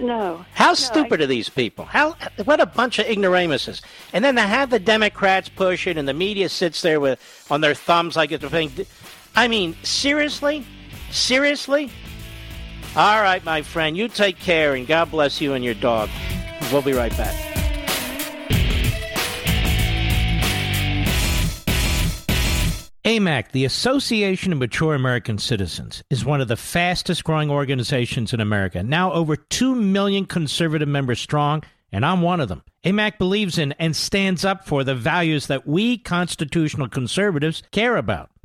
No. How No, stupid are these people? How what a bunch of ignoramuses. And then to have the Democrats push it, and the media sits there with on their thumbs like it's a thing. I mean, seriously, seriously. All right, my friend, you take care, and God bless you and your dog. We'll be right back. AMAC, the Association of Mature American Citizens, is one of the fastest growing organizations in America. Now over 2 million conservative members strong, and I'm one of them. AMAC believes in and stands up for the values that we constitutional conservatives care about.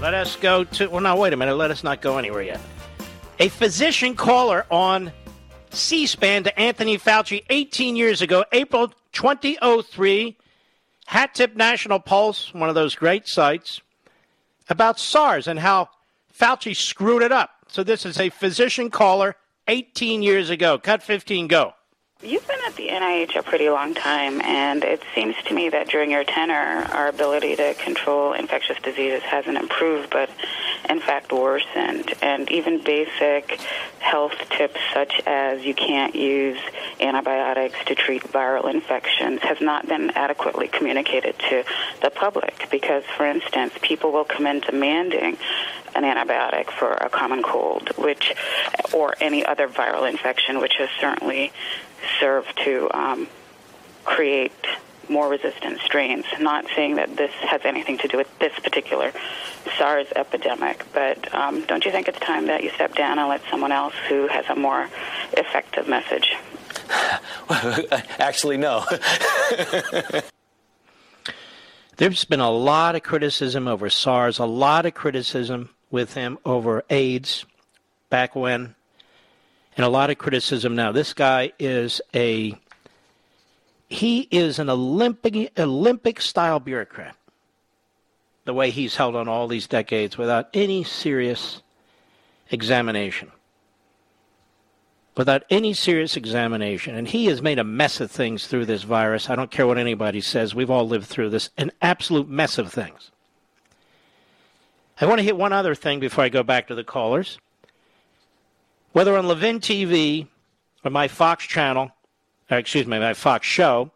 Let us go to. Well, now, wait a minute. Let us not go anywhere yet. A physician caller on C SPAN to Anthony Fauci 18 years ago, April 2003, Hat Tip National Pulse, one of those great sites, about SARS and how Fauci screwed it up. So, this is a physician caller 18 years ago. Cut 15, go. You've been at the NIH a pretty long time, and it seems to me that during your tenure, our ability to control infectious diseases hasn't improved, but in fact worsened. And even basic health tips, such as you can't use antibiotics to treat viral infections, has not been adequately communicated to the public. Because, for instance, people will come in demanding an antibiotic for a common cold, which, or any other viral infection, which is certainly served to um, create more resistant strains. Not saying that this has anything to do with this particular SARS epidemic, but um, don't you think it's time that you step down and let someone else who has a more effective message? Actually, no. There's been a lot of criticism over SARS, a lot of criticism with him over AIDS back when, and a lot of criticism now. This guy is a he is an Olympic Olympic style bureaucrat. The way he's held on all these decades without any serious examination. Without any serious examination. And he has made a mess of things through this virus. I don't care what anybody says. We've all lived through this. An absolute mess of things. I want to hit one other thing before I go back to the callers. Whether on Levin TV or my Fox channel, or excuse me, my Fox show,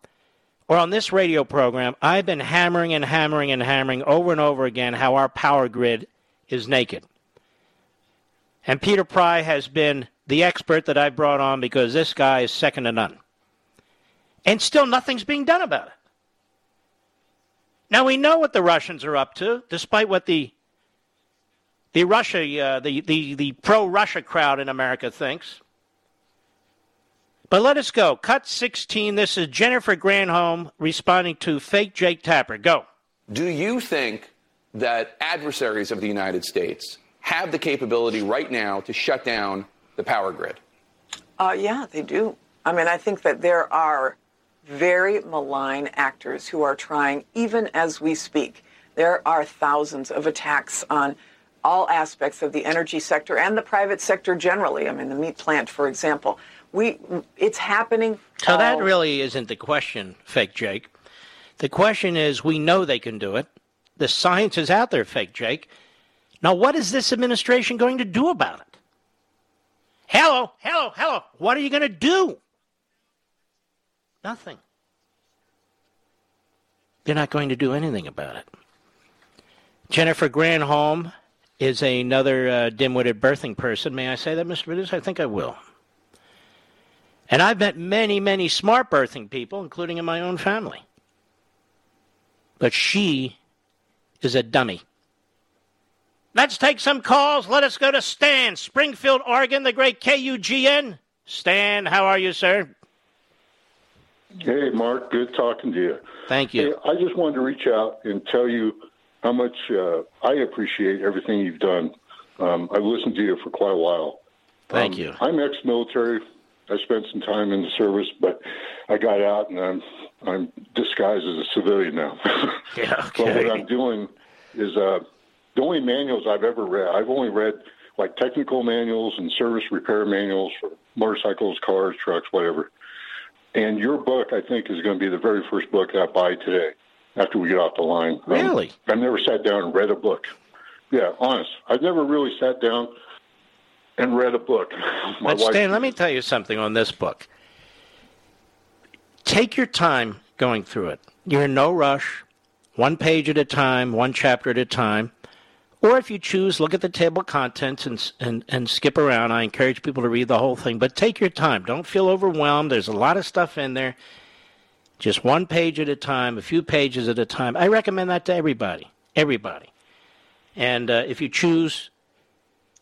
or on this radio program, I've been hammering and hammering and hammering over and over again how our power grid is naked. And Peter Pry has been the expert that I brought on because this guy is second to none. And still nothing's being done about it. Now we know what the Russians are up to, despite what the the Russia, uh, the, the, the pro Russia crowd in America thinks. But let us go. Cut 16. This is Jennifer Granholm responding to fake Jake Tapper. Go. Do you think that adversaries of the United States have the capability right now to shut down the power grid? Uh, yeah, they do. I mean, I think that there are very malign actors who are trying, even as we speak. There are thousands of attacks on all aspects of the energy sector and the private sector generally. I mean, the meat plant, for example. We, it's happening. So that really isn't the question, fake Jake. The question is, we know they can do it. The science is out there, fake Jake. Now, what is this administration going to do about it? Hello, hello, hello. What are you going to do? Nothing. They're not going to do anything about it. Jennifer Granholm is another uh, dim-witted birthing person. May I say that, Mr. Vidas? I think I will. And I've met many, many smart birthing people, including in my own family. but she is a dummy. Let's take some calls. Let us go to Stan, Springfield, Oregon, the great KUGN. Stan, how are you, sir? Hey, Mark. Good talking to you. Thank you. Hey, I just wanted to reach out and tell you how much uh, I appreciate everything you've done. Um, I've listened to you for quite a while. Thank Um, you. I'm ex-military. I spent some time in the service, but I got out and I'm I'm disguised as a civilian now. Yeah, Okay. But what I'm doing is uh, the only manuals I've ever read. I've only read like technical manuals and service repair manuals for motorcycles, cars, trucks, whatever. And your book, I think, is going to be the very first book I buy today after we get off the line. Um, Really? I've never sat down and read a book. Yeah, honest. I've never really sat down and read a book. My But Stan, let me tell you something on this book. Take your time going through it. You're in no rush, one page at a time, one chapter at a time. Or if you choose, look at the table of contents and, and, and skip around. I encourage people to read the whole thing, but take your time. Don't feel overwhelmed. There's a lot of stuff in there. Just one page at a time, a few pages at a time. I recommend that to everybody. Everybody. And uh, if you choose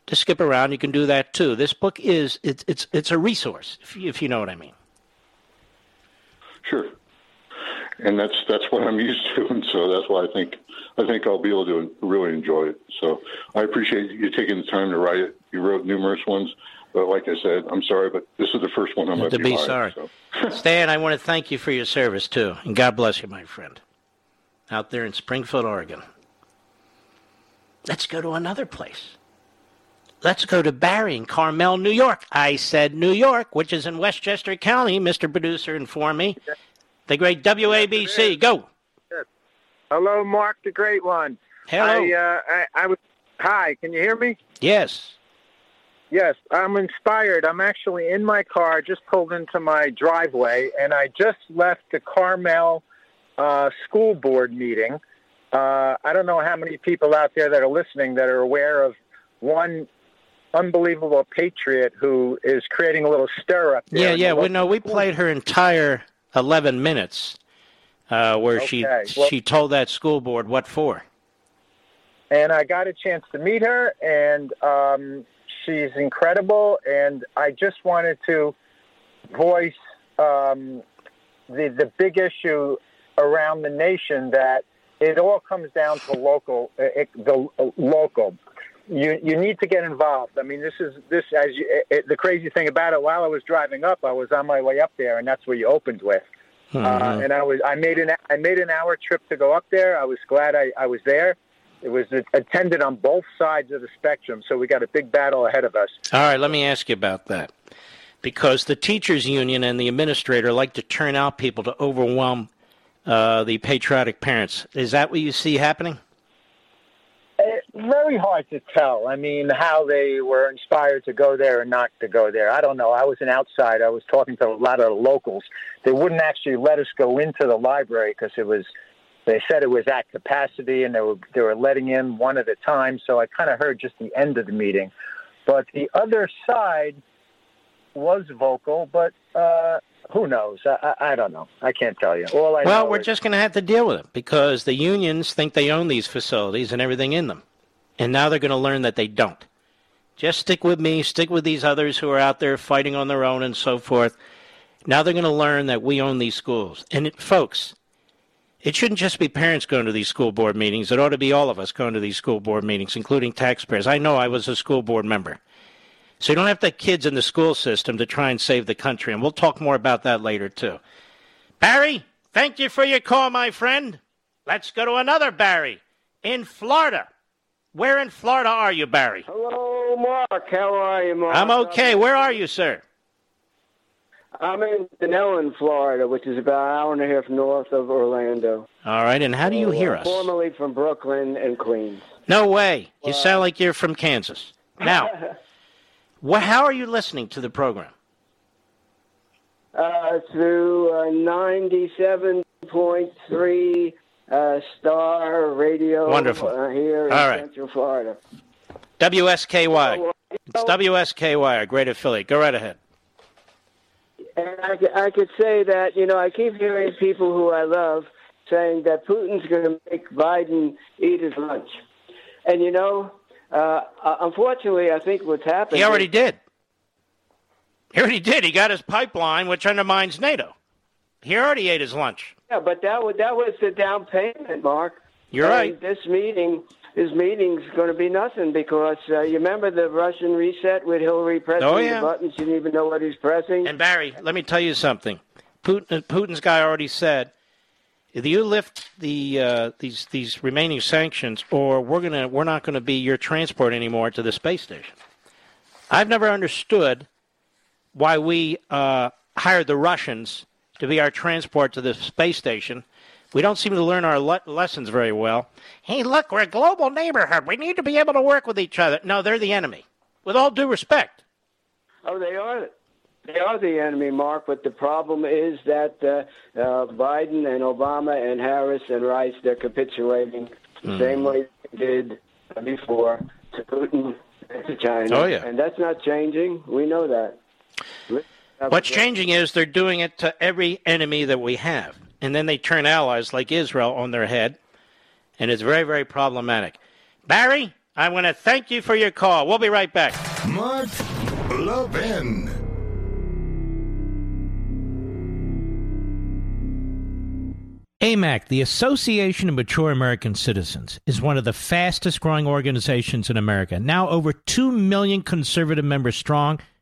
to skip around, you can do that too. This book is it's it's it's a resource, if if you know what I mean. Sure. And that's that's what I'm used to, and so that's why I think I think I'll be able to really enjoy it. So I appreciate you taking the time to write it. You wrote numerous ones, but like I said, I'm sorry, but this is the first one I'm going to be be sorry. so. Stan, I want to thank you for your service too, and God bless you, my friend. Out there in Springfield, Oregon. Let's go to another place. Let's go to Barry in Carmel, New York. I said New York, which is in Westchester County. Mr. Producer informed me. The great WABC. Go. Hello, Mark, the great one. Hello. I, uh, I, I was. Hi, can you hear me? Yes. Yes, I'm inspired. I'm actually in my car, just pulled into my driveway, and I just left the Carmel uh, school board meeting. Uh, I don't know how many people out there that are listening that are aware of one unbelievable patriot who is creating a little stir up there. Yeah, yeah. We know we played her entire eleven minutes, uh, where she well- she told that school board what for. and I got a chance to meet her, and um, she's incredible. And I just wanted to voice um, the the big issue around the nation that it all comes down to local, uh, it, the uh, local. You you need to get involved. I mean, this is this as you, it, it, the crazy thing about it. While I was driving up, I was on my way up there, and that's where you opened with. Uh, Mhm. and I was I made an I made an hour trip to go up there. I was glad I, I was there. It was attended on both sides of the spectrum, so we got a big battle ahead of us. All right, let me ask you about that. Because the teachers union and the administrator like to turn out people to overwhelm uh, the patriotic parents. Is that what you see happening? It's very hard to tell. I mean, how they were inspired to go there and not to go there. I don't know. I was an outsider. I was talking to a lot of the locals. They wouldn't actually let us go into the library because it was. They said it was at capacity, and they were they were letting in one at a time. So I kind of heard just the end of the meeting, but the other side was vocal. But uh, who knows? I, I, I don't know. I can't tell you. All I well, we're is- just going to have to deal with it because the unions think they own these facilities and everything in them. And now they're going to learn that they don't. Just stick with me, stick with these others who are out there fighting on their own and so forth. Now they're going to learn that we own these schools. And it, folks, it shouldn't just be parents going to these school board meetings. It ought to be all of us going to these school board meetings, including taxpayers. I know I was a school board member. So you don't have to have kids in the school system to try and save the country. And we'll talk more about that later, too. Barry, thank you for your call, my friend. Let's go to another Barry in Florida. Where in Florida are you, Barry? Hello, Mark. How are you, Mark? I'm okay. Where are you, sir? I'm in Dunnellon, Florida, which is about an hour and a half north of Orlando. All right, and how do you hear Uh, us? Formerly from Brooklyn and Queens. No way. You sound like you're from Kansas. Now, wha how are you listening to the program? uh, through uh, 97.3 uh, Star Radio Wonderful. Uh, here in All right. Central Florida. WSKY. It's WSKY, a great affiliate. Go right ahead. And I, I could say that, you know, I keep hearing people who I love saying that Putin's going to make Biden eat his lunch. And you know, uh, uh unfortunately, I think what's happened. He already did. He already did. He got his pipeline, which undermines NATO. He already ate his lunch. Yeah, but that was that was the down payment, Mark. You're and right. This meeting, this meeting's going to be nothing because uh, you remember the Russian reset with Hillary pressing Oh, yeah. the buttons. She didn't even know what he's pressing. And Barry, let me tell you something. Putin, Putin's guy already said, if you lift the uh, these these remaining sanctions, or we're gonna we're not going to be your transport anymore to the space station. I've never understood why we uh, hired the Russians to be our transport to the space station. We don't seem to learn our le- lessons very well. Hey, look, we're a global neighborhood. We need to be able to work with each other. No, they're the enemy. With all due respect. Oh, they are. They are the enemy, Mark. But the problem is that uh, uh, Biden and Obama and Harris and Rice they're capitulating the Hmm. same way they did before to Putin and to China. Oh, yeah. And that's not changing. We know that. What's changing is they're doing it to every enemy that we have. And then they turn allies like Israel on their head. And it's very, very problematic. Barry, I want to thank you for your call. We'll be right back. Mark Levin. AMAC, the Association of Mature American Citizens, is one of the fastest growing organizations in America, now over 2 million conservative members strong,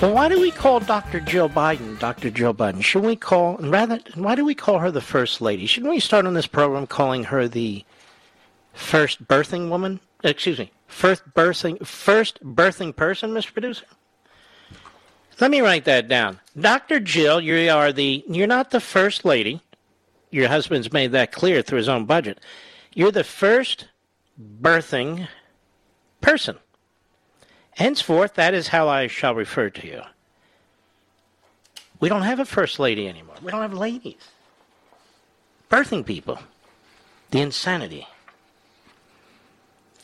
Well, why do we call Dr. Jill Biden Dr. Jill Biden? Should we call, rather, why do we call her the First Lady? Shouldn't we start on this program calling her the first birthing woman? Excuse me, first birthing, first birthing person, Mr. Producer? Let me write that down. Dr. Jill, you are the, you're not the First Lady. Your husband's made that clear through his own budget. You're the first birthing person. Henceforth, that is how I shall refer to you. We don't have a first lady anymore. We don't have ladies. Birthing people. The insanity.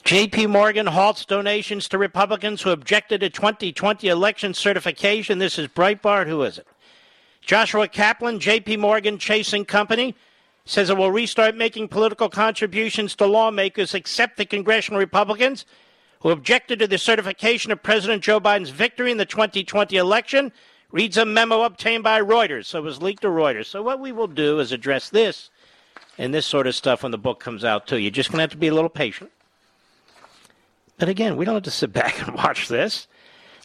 J.P. Morgan halts donations to Republicans who objected to 2020 election certification. This is Breitbart. Who is it? Joshua Kaplan, J.P. Morgan Chasing Company, says it will restart making political contributions to lawmakers except the congressional Republicans who objected to the certification of President Joe Biden's victory in the 2020 election, reads a memo obtained by Reuters. So it was leaked to Reuters. So what we will do is address this and this sort of stuff when the book comes out, too. You're just going to have to be a little patient. But again, we don't have to sit back and watch this.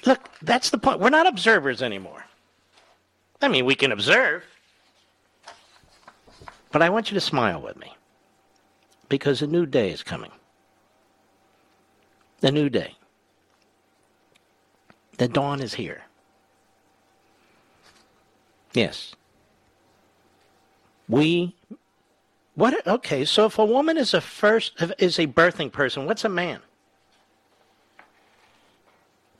Look, that's the point. We're not observers anymore. I mean, we can observe. But I want you to smile with me because a new day is coming. The new day. The dawn is here. Yes. We what okay, so if a woman is a first is a birthing person, what's a man?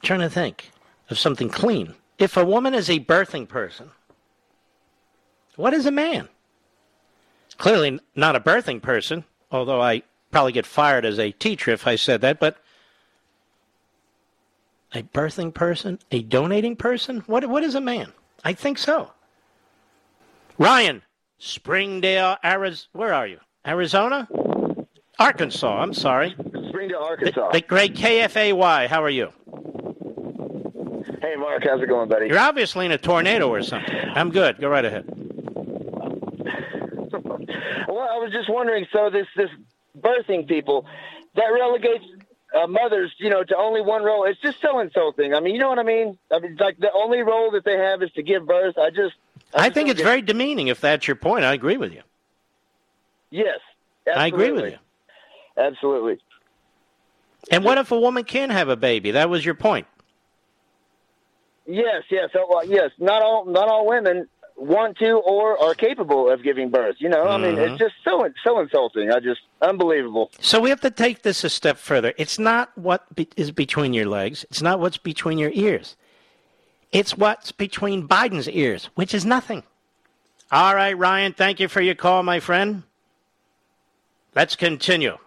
trying to think of something clean. If a woman is a birthing person, what is a man? Clearly not a birthing person, although I probably get fired as a teacher if I said that, but a birthing person? A donating person? What, what is a man? I think so. Ryan, Springdale, Arizona. Where are you? Arizona? Arkansas, I'm sorry. Springdale, Arkansas. The, the great KFAY. How are you? Hey, Mark, how's it going, buddy? You're obviously in a tornado or something. I'm good. Go right ahead. Well, I was just wondering. So this this birthing people that relegates uh, mothers, you know, to only one role. It's just so insulting. I mean, you know what I mean? I mean, like the only role that they have is to give birth. I just, I, just think it's very demeaning if that's your point. I agree with you. yes. I agree with you. Absolutely. And what if a woman can have a baby? That was your point. Yes, yes, oh, yes. Not all, not all women want to or are capable of giving birth. You know, I mean, it's mm-hmm. just so so insulting. I just unbelievable. So we have to take this a step further. It's not what be- is between your legs. It's not what's between your ears. It's what's between Biden's ears, which is nothing. All right, Ryan, thank you for your call, my friend. Let's continue.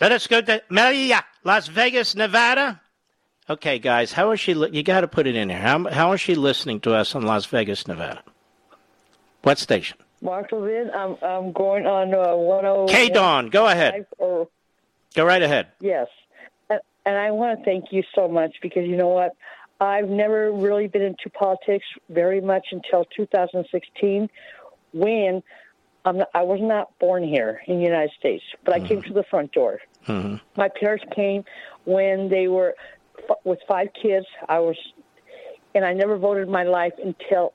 Let us go to Maria, Las Vegas, Nevada. Okay, guys, how is she? Li- you got to put it in here. How, how is she listening to us in Las Vegas, Nevada? What station? Levin, I'm I'm going on uh, 10. K Dawn, go ahead. Or Go right ahead. yes, and, and I want to thank you so much because you know what, I've never really been into politics very much until 2016, when I'm not, I was not born here in the United States, but I came to the front door. Mm-hmm. My parents came when they were with five kids. I was, and I never voted in my life until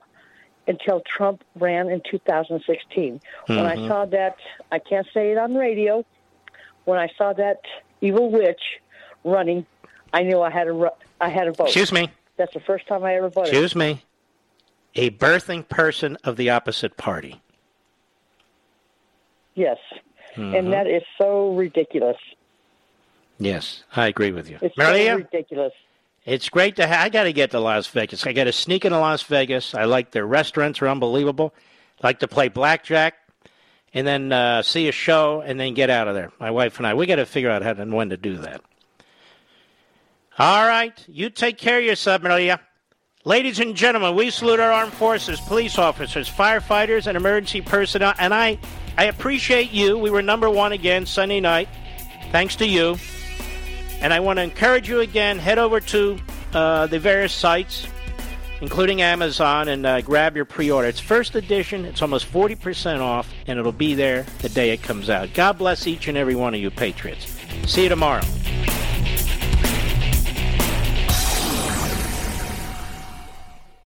until Trump ran in 2016. When I Mhm. saw that, I can't say it on radio. When I saw that evil witch running, I knew I had ru- I had a vote. Excuse me. That's the first time I ever voted. Excuse me. A birthing person of the opposite party. Yes, Mhm. and that is so ridiculous. Yes, I agree with you. It's Maria, so ridiculous. it's great to have. I got to get to Las Vegas. I got to sneak into Las Vegas. I like their restaurants are unbelievable. like to play blackjack, and then uh, see a show, and then get out of there. My wife and I. We got to figure out how and when to do that. All right, you take care of yourself, Maria. Ladies and gentlemen, we salute our armed forces, police officers, firefighters, and emergency personnel. And I, I appreciate you. We were number one again Sunday night, thanks to you. And I want to encourage you again. Head over to uh, the various sites, including Amazon, and uh, grab your pre-order. It's first edition. It's almost forty percent off, and it'll be there the day it comes out. God bless each and every one of you, patriots. See you tomorrow.